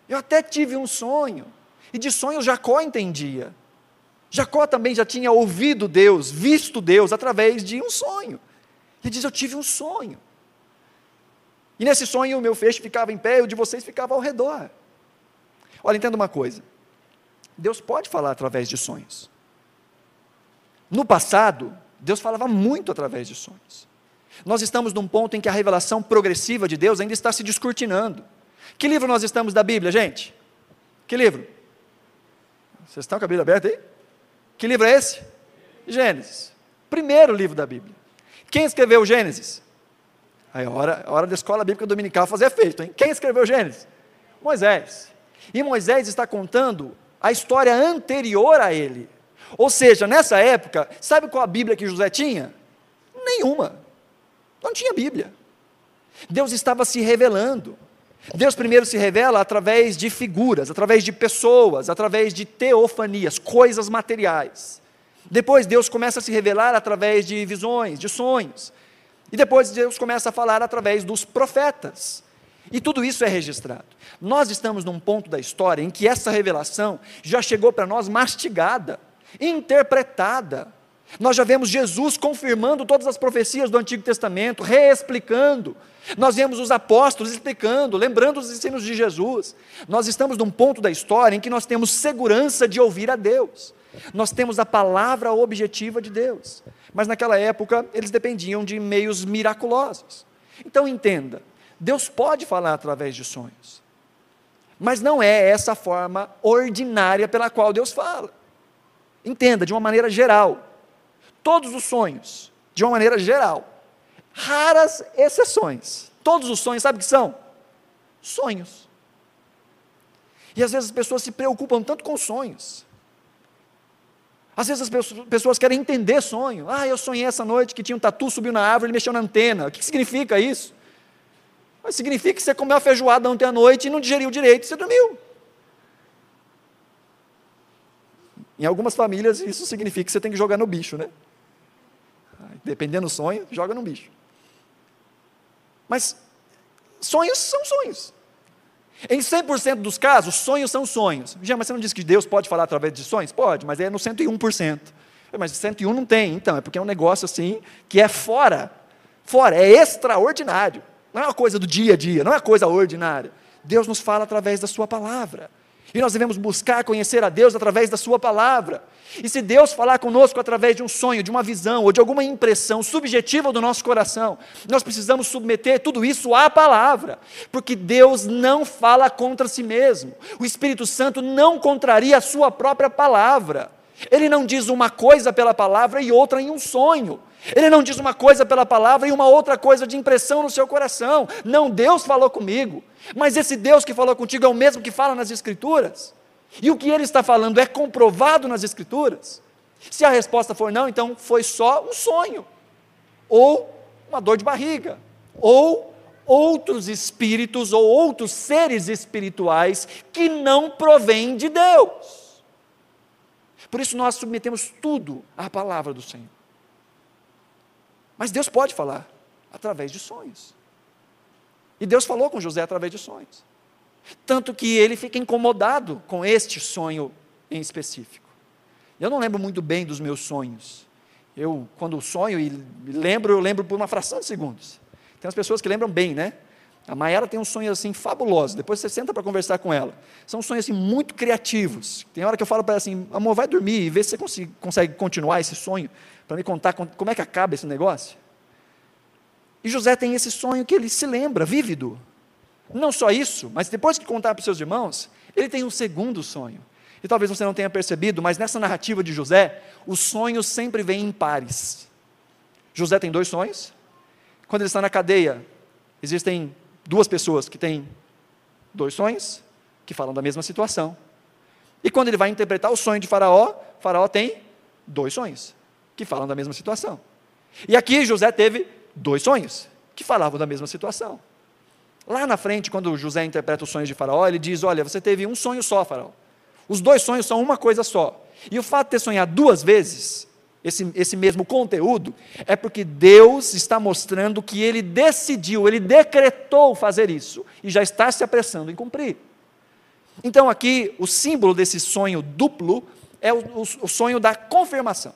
Eu até tive um sonho, e de sonho Jacó entendia. Jacó também já tinha ouvido Deus, visto Deus através de um sonho. Ele diz: Eu tive um sonho. E nesse sonho o meu feixe ficava em pé e o de vocês ficava ao redor. Olha, entenda uma coisa. Deus pode falar através de sonhos. No passado, Deus falava muito através de sonhos. Nós estamos num ponto em que a revelação progressiva de Deus ainda está se descortinando. Que livro nós estamos da Bíblia, gente? Que livro? Vocês estão com a Bíblia aberta aí? Que livro é esse? Gênesis. Primeiro livro da Bíblia. Quem escreveu Gênesis? Aí a hora, hora da escola bíblica dominical fazer efeito, hein? Quem escreveu Gênesis? Moisés. E Moisés está contando a história anterior a ele. Ou seja, nessa época, sabe qual a Bíblia que José tinha? Nenhuma. Não tinha Bíblia. Deus estava se revelando. Deus primeiro se revela através de figuras, através de pessoas, através de teofanias, coisas materiais. Depois Deus começa a se revelar através de visões, de sonhos. E depois Deus começa a falar através dos profetas. E tudo isso é registrado. Nós estamos num ponto da história em que essa revelação já chegou para nós mastigada, interpretada. Nós já vemos Jesus confirmando todas as profecias do Antigo Testamento, reexplicando. Nós vemos os apóstolos explicando, lembrando os ensinos de Jesus. Nós estamos num ponto da história em que nós temos segurança de ouvir a Deus. Nós temos a palavra objetiva de Deus. Mas naquela época eles dependiam de meios miraculosos. Então entenda, Deus pode falar através de sonhos. Mas não é essa forma ordinária pela qual Deus fala. Entenda, de uma maneira geral. Todos os sonhos, de uma maneira geral. Raras exceções. Todos os sonhos, sabe o que são? Sonhos. E às vezes as pessoas se preocupam tanto com sonhos. Às vezes as pessoas querem entender sonho. Ah, eu sonhei essa noite que tinha um tatu, subiu na árvore, ele mexeu na antena. O que significa isso? Mas significa que você comeu a feijoada ontem à noite e não digeriu direito, você dormiu. Em algumas famílias, isso significa que você tem que jogar no bicho, né? Dependendo do sonho, joga no bicho. Mas sonhos são sonhos. Em 100% dos casos, sonhos são sonhos. Já, mas você não disse que Deus pode falar através de sonhos? Pode, mas é no 101%. Mas 101 não tem, então, é porque é um negócio assim que é fora, fora, é extraordinário. Não é uma coisa do dia a dia, não é uma coisa ordinária. Deus nos fala através da Sua palavra. E nós devemos buscar conhecer a Deus através da Sua palavra. E se Deus falar conosco através de um sonho, de uma visão ou de alguma impressão subjetiva do nosso coração, nós precisamos submeter tudo isso à palavra, porque Deus não fala contra si mesmo. O Espírito Santo não contraria a Sua própria palavra. Ele não diz uma coisa pela palavra e outra em um sonho. Ele não diz uma coisa pela palavra e uma outra coisa de impressão no seu coração. Não, Deus falou comigo. Mas esse Deus que falou contigo é o mesmo que fala nas Escrituras. E o que ele está falando é comprovado nas Escrituras. Se a resposta for não, então foi só um sonho, ou uma dor de barriga, ou outros espíritos ou outros seres espirituais que não provêm de Deus. Por isso nós submetemos tudo à palavra do Senhor. Mas Deus pode falar através de sonhos. E Deus falou com José através de sonhos. Tanto que ele fica incomodado com este sonho em específico. Eu não lembro muito bem dos meus sonhos. Eu, quando sonho e lembro, eu lembro por uma fração de segundos. Tem as pessoas que lembram bem, né? A Mayara tem um sonho assim fabuloso. Depois você senta para conversar com ela. São sonhos assim muito criativos. Tem hora que eu falo para ela assim: amor, vai dormir e vê se você consegue continuar esse sonho para me contar como é que acaba esse negócio. E José tem esse sonho que ele se lembra, vívido. Não só isso, mas depois que contar para os seus irmãos, ele tem um segundo sonho. E talvez você não tenha percebido, mas nessa narrativa de José, os sonhos sempre vêm em pares. José tem dois sonhos. Quando ele está na cadeia, existem duas pessoas que têm dois sonhos, que falam da mesma situação. E quando ele vai interpretar o sonho de Faraó, Faraó tem dois sonhos que falam da mesma situação. E aqui José teve dois sonhos que falavam da mesma situação. Lá na frente, quando José interpreta os sonhos de Faraó, ele diz: Olha, você teve um sonho só, Faraó. Os dois sonhos são uma coisa só. E o fato de ter sonhado duas vezes, esse, esse mesmo conteúdo, é porque Deus está mostrando que ele decidiu, ele decretou fazer isso e já está se apressando em cumprir. Então, aqui, o símbolo desse sonho duplo é o, o, o sonho da confirmação.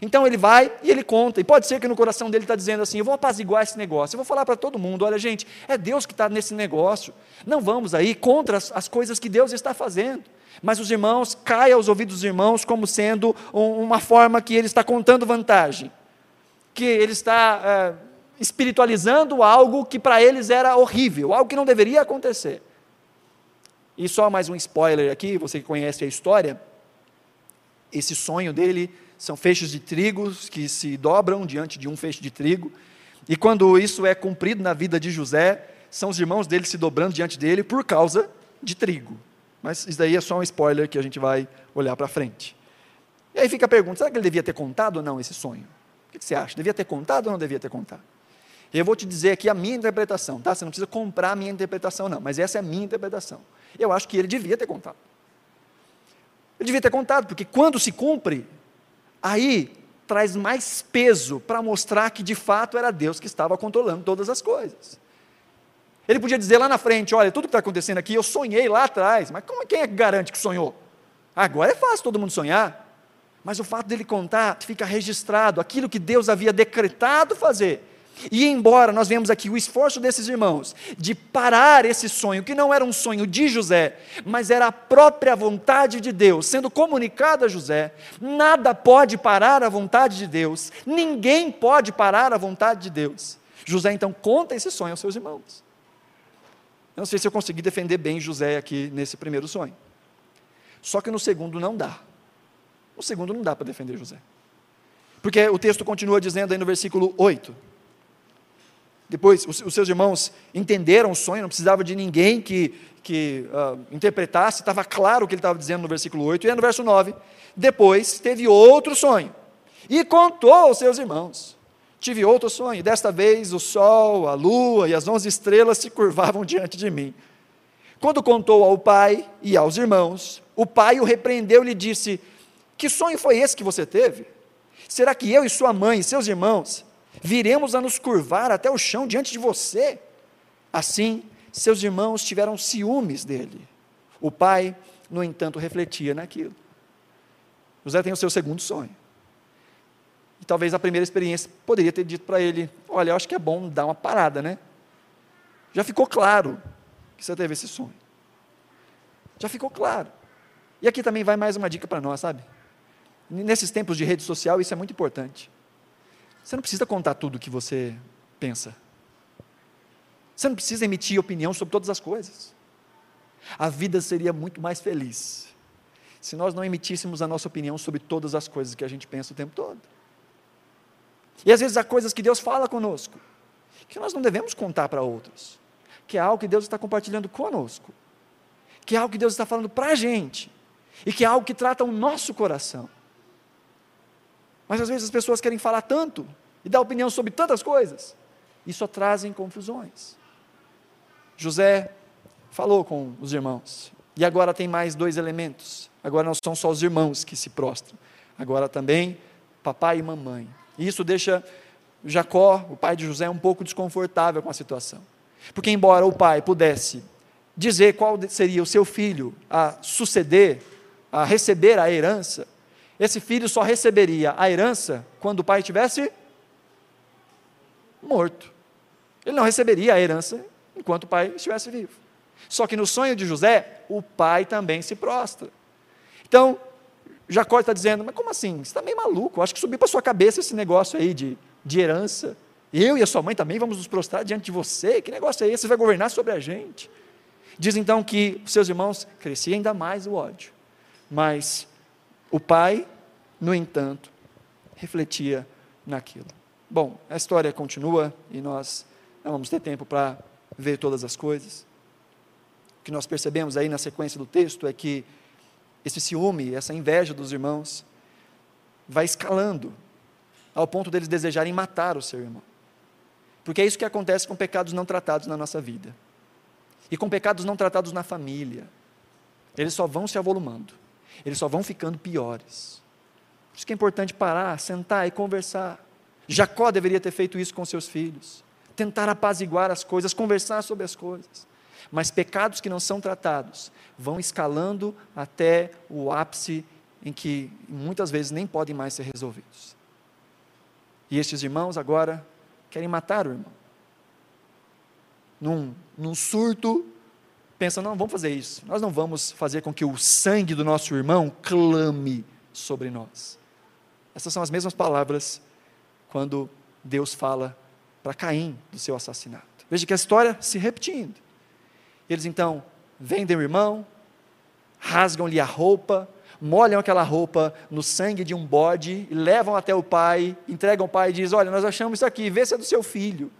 Então ele vai e ele conta, e pode ser que no coração dele está dizendo assim: eu vou apaziguar esse negócio, eu vou falar para todo mundo: olha, gente, é Deus que está nesse negócio, não vamos aí contra as, as, coisas que Deus está fazendo. Mas os irmãos, caem aos ouvidos dos irmãos como sendo um, uma forma que ele está contando vantagem, que ele está é, espiritualizando algo que para eles era horrível, algo que não deveria acontecer. E só mais um spoiler aqui, você que conhece a história, esse sonho dele são feixes de trigo que se dobram diante de um feixe de trigo. E quando isso é cumprido na vida de José, são os irmãos dele se dobrando diante dele por causa de trigo. Mas isso daí é só um spoiler que a gente vai olhar para frente. E aí fica a pergunta: será que ele devia ter contado ou não esse sonho? O que você acha? Devia ter contado ou não devia ter contado? Eu vou te dizer aqui a minha interpretação, tá? Você não precisa comprar a minha interpretação, não, mas essa é a minha interpretação. Eu acho que ele devia ter contado. Ele devia ter contado, porque quando se cumpre, aí traz mais peso para mostrar que de fato era Deus que estava controlando todas as coisas. Ele podia dizer lá na frente: olha, tudo que está acontecendo aqui, eu sonhei lá atrás, mas como, quem é que garante que sonhou? Agora é fácil todo mundo sonhar, mas o fato dele contar fica registrado aquilo que Deus havia decretado fazer e embora nós vemos aqui o esforço desses irmãos de parar esse sonho, que não era um sonho de José, mas era a própria vontade de Deus sendo comunicada a José, nada pode parar a vontade de Deus, ninguém pode parar a vontade de Deus. José então conta esse sonho aos seus irmãos. Eu não sei se eu consegui defender bem José aqui nesse primeiro sonho. Só que no segundo não dá. No segundo não dá para defender José. Porque o texto continua dizendo aí no versículo 8: depois, os, os, seus irmãos entenderam o sonho, não precisava de ninguém que, que uh, interpretasse, estava claro o que ele estava dizendo no versículo 8, e no verso 9. Depois teve outro sonho, e contou aos seus irmãos. Tive outro sonho, desta vez o sol, a lua e as onze estrelas se curvavam diante de mim. Quando contou ao pai e aos irmãos, o pai o repreendeu e lhe disse: Que sonho foi esse que você teve? Será que eu e sua mãe e seus irmãos viremos a nos curvar até o chão diante de você. Assim, seus irmãos tiveram ciúmes dele. O pai, no entanto, refletia naquilo. José tem o seu segundo sonho. E talvez a primeira experiência poderia ter dito para ele: Olha, eu acho que é bom dar uma parada, né? Já ficou claro que você teve esse sonho. Já ficou claro. E aqui também vai mais uma dica para nós, sabe? Nesses tempos de rede social, isso é muito importante. Você não precisa contar tudo o que você pensa. Você não precisa emitir opinião sobre todas as coisas. A vida seria muito mais feliz se nós não emitíssemos a nossa opinião sobre todas as coisas que a gente pensa o tempo todo. E às vezes há coisas que Deus fala conosco, que nós não devemos contar para outros, que é algo que Deus está compartilhando conosco, que é algo que Deus está falando para a gente, e que é algo que trata o nosso coração. Mas às vezes as pessoas querem falar tanto e dar opinião sobre tantas coisas e só trazem confusões. José falou com os irmãos. E agora tem mais dois elementos. Agora não são só os irmãos que se prostram. Agora também papai e mamãe. E isso deixa Jacó, o pai de José, um pouco desconfortável com a situação. Porque, embora o pai pudesse dizer qual seria o seu filho a suceder, a receber a herança, esse filho só receberia a herança quando o pai estivesse morto. Ele não receberia a herança enquanto o pai estivesse vivo. Só que no sonho de José, o pai também se prostra. Então, Jacó está dizendo: Mas como assim? Você está meio maluco. Acho que subiu para sua cabeça esse negócio aí de, de herança. Eu e a sua mãe também vamos nos prostrar diante de você. Que negócio é esse? Você vai governar sobre a gente. Diz então que seus irmãos cresciam ainda mais o ódio. Mas o pai, no entanto, refletia naquilo. Bom, a história continua e nós não vamos ter tempo para ver todas as coisas. O que nós percebemos aí na sequência do texto é que esse ciúme, essa inveja dos irmãos, vai escalando ao ponto deles desejarem matar o seu irmão. Porque é isso que acontece com pecados não tratados na nossa vida. E com pecados não tratados na família, eles só vão se avolumando, eles só vão ficando piores. Por isso que é importante parar, sentar e conversar. Jacó deveria ter feito isso com seus filhos, tentar apaziguar as coisas, conversar sobre as coisas. Mas pecados que não são tratados vão escalando até o ápice em que muitas vezes nem podem mais ser resolvidos. E estes irmãos agora querem matar o irmão. Num, num surto, pensam: não, vamos fazer isso. Nós não vamos fazer com que o sangue do nosso irmão clame sobre nós. Essas são as mesmas palavras quando Deus fala para Caim do seu assassinato. Veja que a história se repetindo. Eles então vendem o irmão, rasgam-lhe a roupa, molham aquela roupa no sangue de um bode levam até o pai, entregam ao pai e dizem: Olha, nós achamos isso aqui, vê se é do seu filho.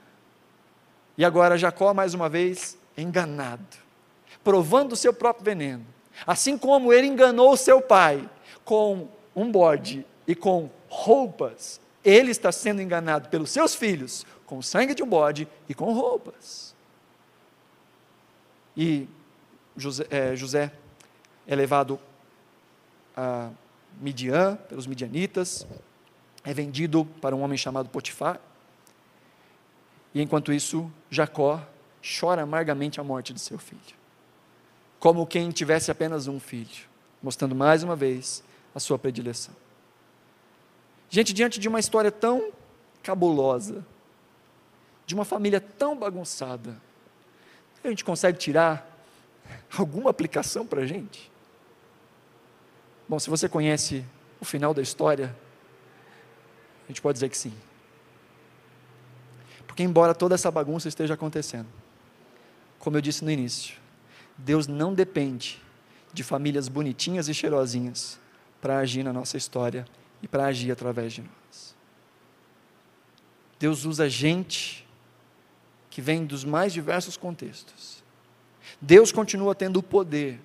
E agora Jacó, mais uma vez, enganado, provando o seu próprio veneno. Assim como ele enganou seu pai com um bode e com roupas, ele está sendo enganado pelos seus filhos com o sangue de um bode e com roupas. E José é, José é levado a Midian, pelos midianitas, é vendido para um homem chamado Potifar. E enquanto isso, Jacó chora amargamente a morte de seu filho, como quem tivesse apenas um filho, mostrando mais uma vez a sua predileção. Gente, diante de uma história tão cabulosa, de uma família tão bagunçada, a gente consegue tirar alguma aplicação para a gente? Bom, se você conhece o final da história, a gente pode dizer que sim. Porque, embora toda essa bagunça esteja acontecendo, como eu disse no início, Deus não depende de famílias bonitinhas e cheirosinhas para agir na nossa história e para agir através de nós. Deus usa gente que vem dos mais diversos contextos. Deus continua tendo o poder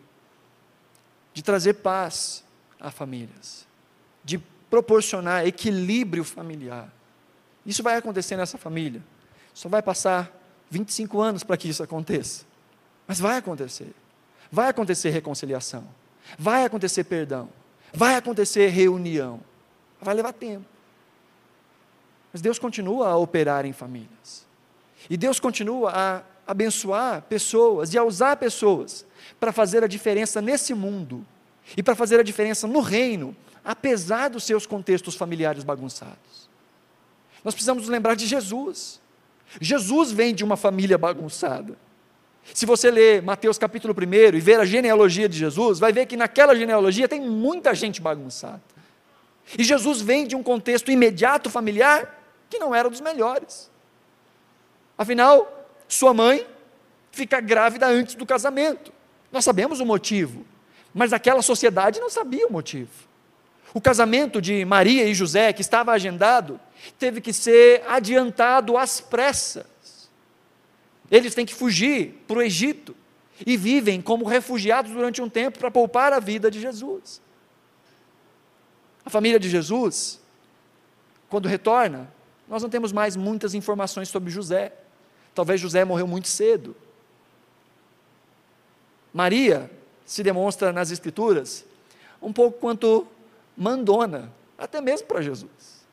de trazer paz a famílias, de proporcionar equilíbrio familiar. Isso vai acontecer nessa família. Só vai passar 25 anos para que isso aconteça. Mas vai acontecer. Vai acontecer reconciliação. Vai acontecer perdão. Vai acontecer reunião. Vai levar tempo. Mas Deus continua a operar em famílias. E Deus continua a abençoar pessoas e a usar pessoas para fazer a diferença nesse mundo e para fazer a diferença no reino, apesar dos seus contextos familiares bagunçados. Nós precisamos lembrar de Jesus. Jesus vem de uma família bagunçada. Se você ler Mateus capítulo 1 e ver a genealogia de Jesus, vai ver que naquela genealogia tem muita gente bagunçada. E Jesus vem de um contexto imediato familiar que não era dos melhores. Afinal, sua mãe fica grávida antes do casamento. Nós sabemos o motivo. Mas aquela sociedade não sabia o motivo. O casamento de Maria e José, que estava agendado, teve que ser adiantado às pressas. Eles têm que fugir para o Egito e vivem como refugiados durante um tempo para poupar a vida de Jesus. A família de Jesus, quando retorna, nós não temos mais muitas informações sobre José. Talvez José morreu muito cedo. Maria se demonstra nas Escrituras um pouco quanto mandona, até mesmo para Jesus.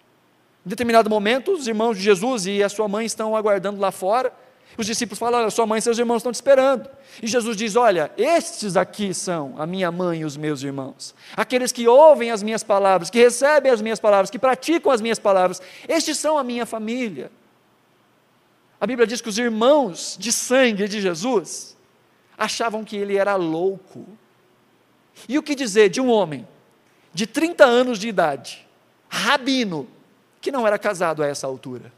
Em determinado momento, os irmãos de Jesus e a sua mãe estão aguardando lá fora. Os discípulos falam: Olha, sua mãe e seus irmãos estão te esperando. E Jesus diz: Olha, estes aqui são a minha mãe e os meus irmãos. Aqueles que ouvem as minhas palavras, que recebem as minhas palavras, que praticam as minhas palavras. Estes são a minha família. A Bíblia diz que os irmãos de sangue de Jesus achavam que ele era louco. E o que dizer de um homem de 30 anos de idade, rabino, que não era casado a essa altura?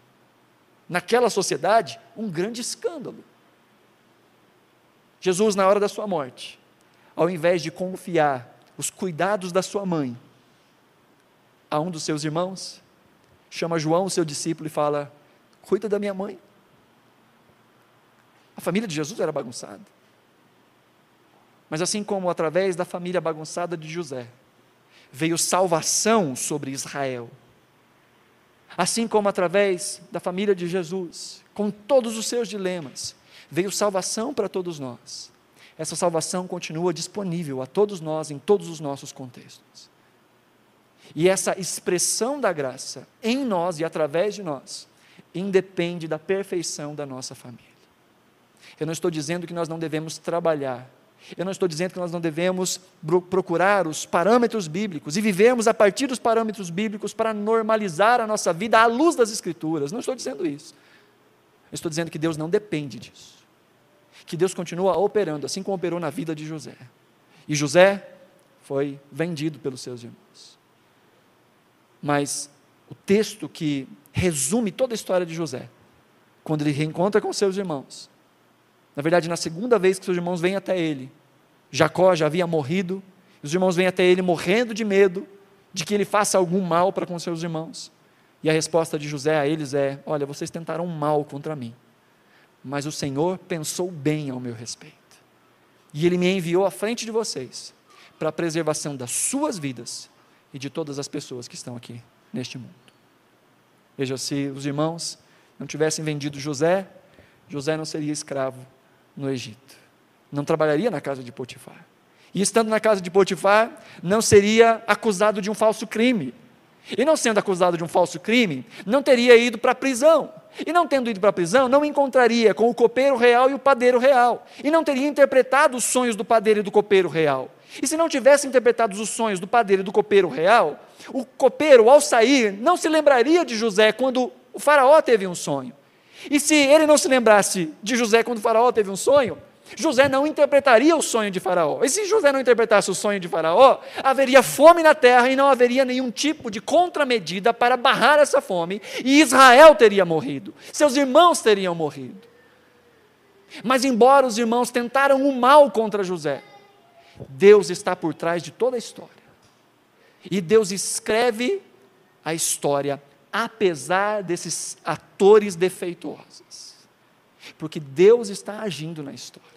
Naquela sociedade, um grande escândalo. Jesus, na hora da sua morte, ao invés de confiar os cuidados da sua mãe a um dos seus irmãos, chama João, seu discípulo, e fala: Cuida da minha mãe. A família de Jesus era bagunçada. Mas assim como através da família bagunçada de José, veio salvação sobre Israel. Assim como através da família de Jesus, com todos os seus dilemas, veio salvação para todos nós. Essa salvação continua disponível a todos nós em todos os nossos contextos. E essa expressão da graça em nós e através de nós independe da perfeição da nossa família. Eu não estou dizendo que nós não devemos trabalhar. Eu não estou dizendo que nós não devemos procurar os parâmetros bíblicos e vivermos a partir dos parâmetros bíblicos para normalizar a nossa vida à luz das Escrituras. Não estou dizendo isso. Eu estou dizendo que Deus não depende disso. Que Deus continua operando, assim como operou na vida de José. E José foi vendido pelos seus irmãos. Mas o texto que resume toda a história de José, quando ele reencontra com seus irmãos, na verdade, na segunda vez que seus irmãos vêm até ele, Jacó já havia morrido, os irmãos vêm até ele morrendo de medo de que ele faça algum mal para com seus irmãos. E a resposta de José a eles é: Olha, vocês tentaram mal contra mim, mas o Senhor pensou bem ao meu respeito. E ele me enviou à frente de vocês para a preservação das suas vidas e de todas as pessoas que estão aqui neste mundo. Veja, se os irmãos não tivessem vendido José, José não seria escravo no Egito. Não trabalharia na casa de Potifar. E estando na casa de Potifar, não seria acusado de um falso crime. E não sendo acusado de um falso crime, não teria ido para a prisão. E não tendo ido para a prisão, não encontraria com o copeiro real e o padeiro real. E não teria interpretado os sonhos do padeiro e do copeiro real. E se não tivesse interpretado os sonhos do padeiro e do copeiro real, o copeiro, ao sair, não se lembraria de José quando o faraó teve um sonho. E se ele não se lembrasse de José quando faraó teve um sonho, José não interpretaria o sonho de Faraó. E se José não interpretasse o sonho de Faraó, haveria fome na terra e não haveria nenhum tipo de contramedida para barrar essa fome, e Israel teria morrido, seus irmãos teriam morrido. Mas, embora os irmãos tentaram o mal contra José, Deus está por trás de toda a história. E Deus escreve a história apesar desses atores defeituosos. Porque Deus está agindo na história.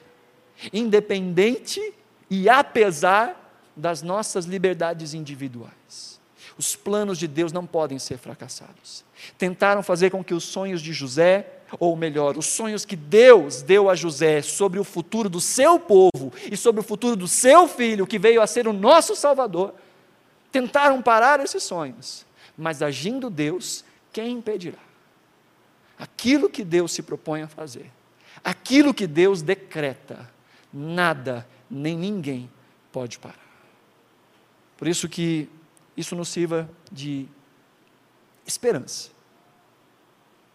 Independente e apesar das nossas liberdades individuais. Os planos de Deus não podem ser fracassados. Tentaram fazer com que os sonhos de José, ou melhor, os sonhos que Deus deu a José sobre o futuro do seu povo e sobre o futuro do seu filho, que veio a ser o nosso Salvador, tentaram parar esses sonhos mas agindo Deus, quem impedirá? Aquilo que Deus se propõe a fazer, aquilo que Deus decreta, nada nem ninguém pode parar. Por isso que isso nos sirva de esperança,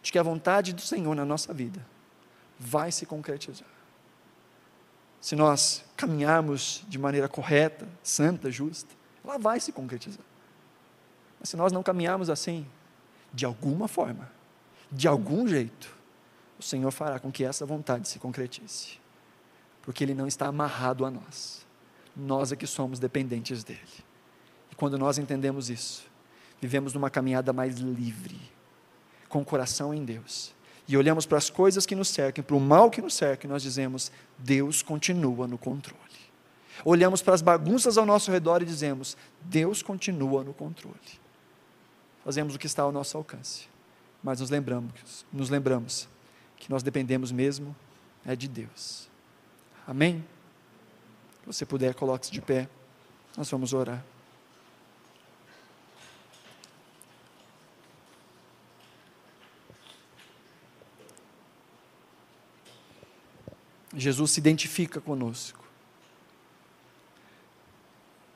de que a vontade do Senhor na nossa vida vai se concretizar. Se nós caminharmos de maneira correta, santa, justa, ela vai se concretizar. Mas se nós não caminharmos assim, de alguma forma, de algum jeito, o Senhor fará com que essa vontade se concretize. Porque Ele não está amarrado a nós. Nós é que somos dependentes dEle. E quando nós entendemos isso, vivemos numa caminhada mais livre, com o coração em Deus. E olhamos para as coisas que nos cercam, para o mal que nos cerca, e nós dizemos: Deus continua no controle. Olhamos para as bagunças ao nosso redor e dizemos: Deus continua no controle fazemos o que está ao nosso alcance. Mas nos lembramos, nos lembramos que nós dependemos mesmo é de Deus. Amém? Se você puder, coloque-se de pé. Nós vamos orar. Jesus se identifica conosco.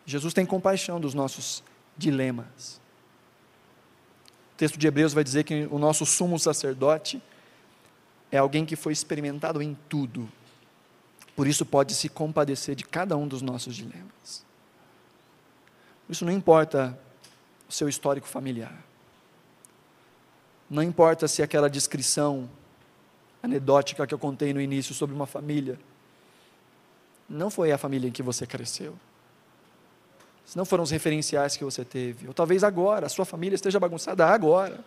Jesus tem compaixão dos nossos dilemas. Texto de Hebreus vai dizer que o nosso sumo sacerdote é alguém que foi experimentado em tudo. Por isso pode se compadecer de cada um dos nossos dilemas. Isso não importa o seu histórico familiar. Não importa se aquela descrição anedótica que eu contei no início sobre uma família não foi a família em que você cresceu se não foram os referenciais que você teve. Ou talvez agora, a sua família esteja bagunçada agora.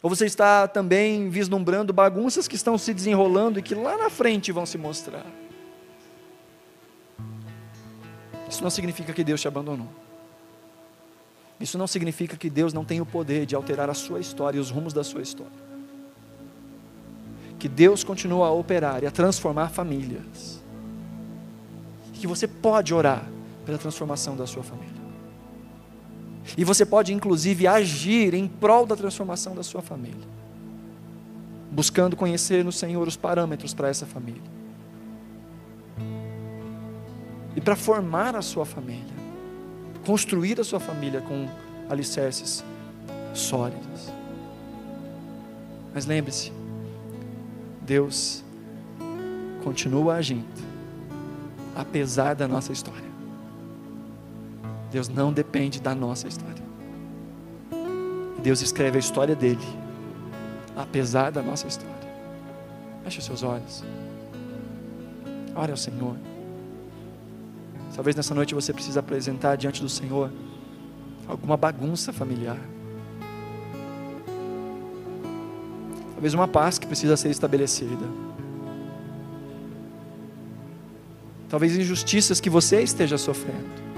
Ou você está também vislumbrando bagunças que estão se desenrolando e que lá na frente vão se mostrar. Isso não significa que Deus te abandonou. Isso não significa que Deus não tem o poder de alterar a sua história e os rumos da sua história. que Deus continua a operar e a transformar famílias. Que você pode orar pela transformação da sua família. E você pode, inclusive, agir em prol da transformação da sua família, buscando conhecer no Senhor os parâmetros para essa família. E para formar a sua família, construir a sua família com alicerces sólidos. Mas lembre-se, Deus continua agindo, apesar da nossa história. Deus não depende da nossa história. Deus escreve a história dele, apesar da nossa história. Feche os seus olhos. Ore ao Senhor. Talvez nessa noite você precise apresentar diante do Senhor alguma bagunça familiar. Talvez uma paz que precisa ser estabelecida. Talvez injustiças que você esteja sofrendo.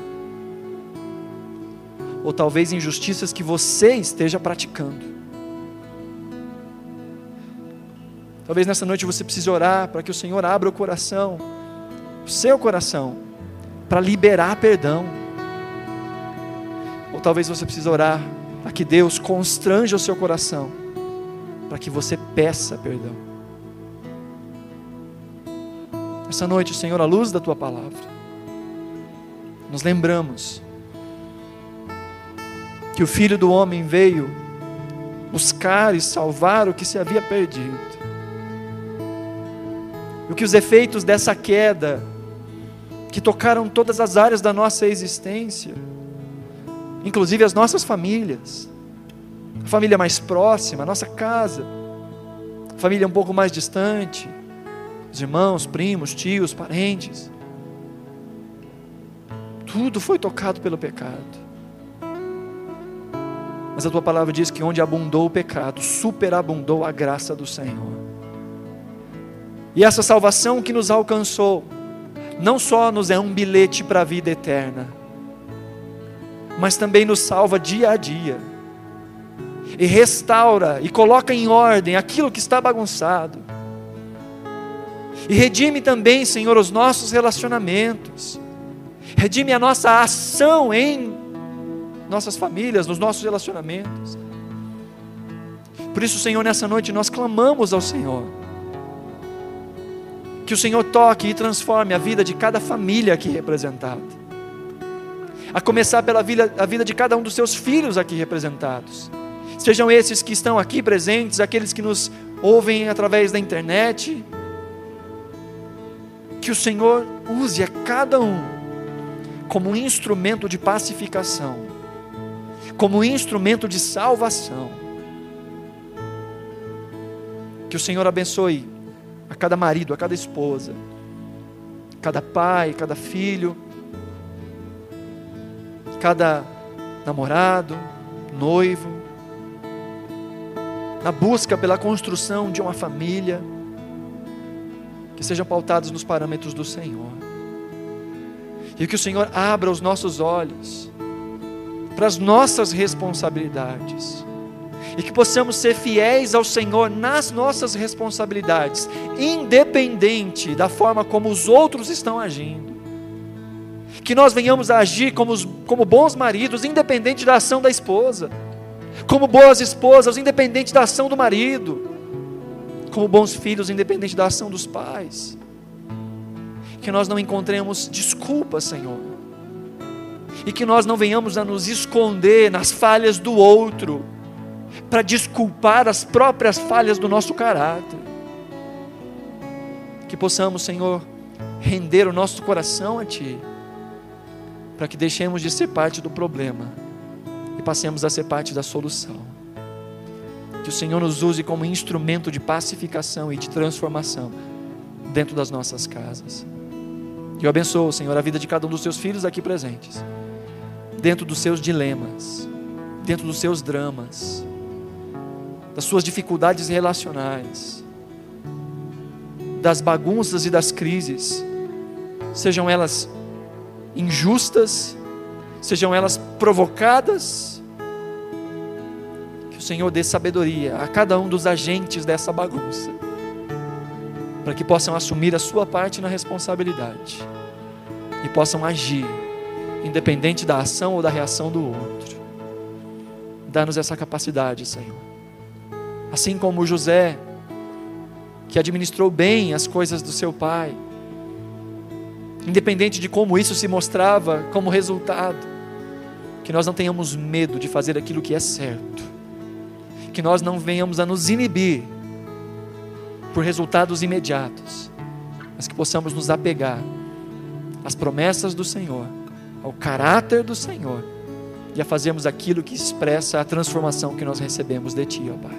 Ou talvez injustiças que você esteja praticando. Talvez nessa noite você precise orar para que o Senhor abra o coração, o seu coração, para liberar perdão. Ou talvez você precise orar para que Deus constranja o seu coração para que você peça perdão. Essa noite, Senhor, à luz da tua palavra, nos lembramos que o Filho do Homem veio buscar e salvar o que se havia perdido. E que os efeitos dessa queda, que tocaram todas as áreas da nossa existência, inclusive as nossas famílias, a família mais próxima, a nossa casa, a família um pouco mais distante, os irmãos, primos, tios, parentes. Tudo foi tocado pelo pecado. Mas a tua palavra diz que onde abundou o pecado, superabundou a graça do Senhor. E essa salvação que nos alcançou, não só nos é um bilhete para a vida eterna, mas também nos salva dia a dia e restaura e coloca em ordem aquilo que está bagunçado. E redime também, Senhor, os nossos relacionamentos. Redime a nossa ação em nossas famílias, nos nossos relacionamentos. Por isso, Senhor, nessa noite nós clamamos ao Senhor. Que o Senhor toque e transforme a vida de cada família aqui representada. A começar pela vida, a vida de cada um dos seus filhos aqui representados Sejam esses que estão aqui presentes, aqueles que nos ouvem através da internet. Que o Senhor use a cada um como um instrumento de pacificação, como um instrumento de salvação. Que o Senhor abençoe a cada marido, a cada esposa, cada pai, cada filho, cada namorado, noivo, na busca pela construção de uma família, que sejam pautados nos parâmetros do Senhor. E que o Senhor abra os nossos olhos para as nossas responsabilidades. E que possamos ser fiéis ao Senhor nas nossas responsabilidades, independente da forma como os outros estão agindo. Que nós venhamos a agir como, os, como bons maridos, independente da ação da esposa como boas esposas, independente da ação do marido, como bons filhos, independente da ação dos pais. Que nós não encontremos desculpas, Senhor, e que nós não venhamos a nos esconder nas falhas do outro, para desculpar as próprias falhas do nosso caráter. Que possamos, Senhor, render o nosso coração a Ti, para que deixemos de ser parte do problema e passemos a ser parte da solução. Que o Senhor nos use como instrumento de pacificação e de transformação dentro das nossas casas. Que eu abençoo, Senhor, a vida de cada um dos seus filhos aqui presentes, dentro dos seus dilemas, dentro dos seus dramas, das suas dificuldades relacionais, das bagunças e das crises, sejam elas injustas, sejam elas provocadas o Senhor dê sabedoria a cada um dos agentes dessa bagunça. para que possam assumir a sua parte na responsabilidade e possam agir, independente da ação ou da reação do outro. Dá-nos essa capacidade, Senhor. Assim como José, que administrou bem as coisas do seu pai, independente de como isso se mostrava como resultado, que nós não tenhamos medo de fazer aquilo que é certo, que nós não venhamos a nos inibir por resultados imediatos, mas que possamos nos apegar às promessas do Senhor, ao caráter do Senhor e a fazermos aquilo que expressa a transformação que nós recebemos de Ti, ó Pai.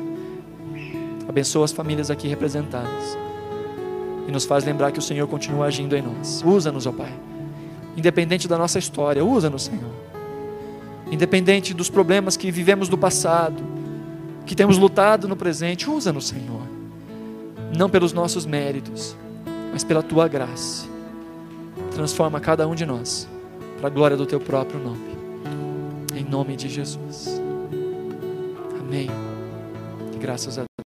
Abençoa as famílias aqui representadas e nos faz lembrar que o Senhor continua agindo em nós. Usa-nos, ó Pai. Independente da nossa história, usa-nos, Senhor. Independente dos problemas que vivemos do passado, que temos lutado no presente, usa-nos, Senhor. Não pelos nossos méritos, mas pela tua graça. Transforma cada um de nós para a glória do teu próprio nome. Em nome de Jesus. Amém. Graças a Deus.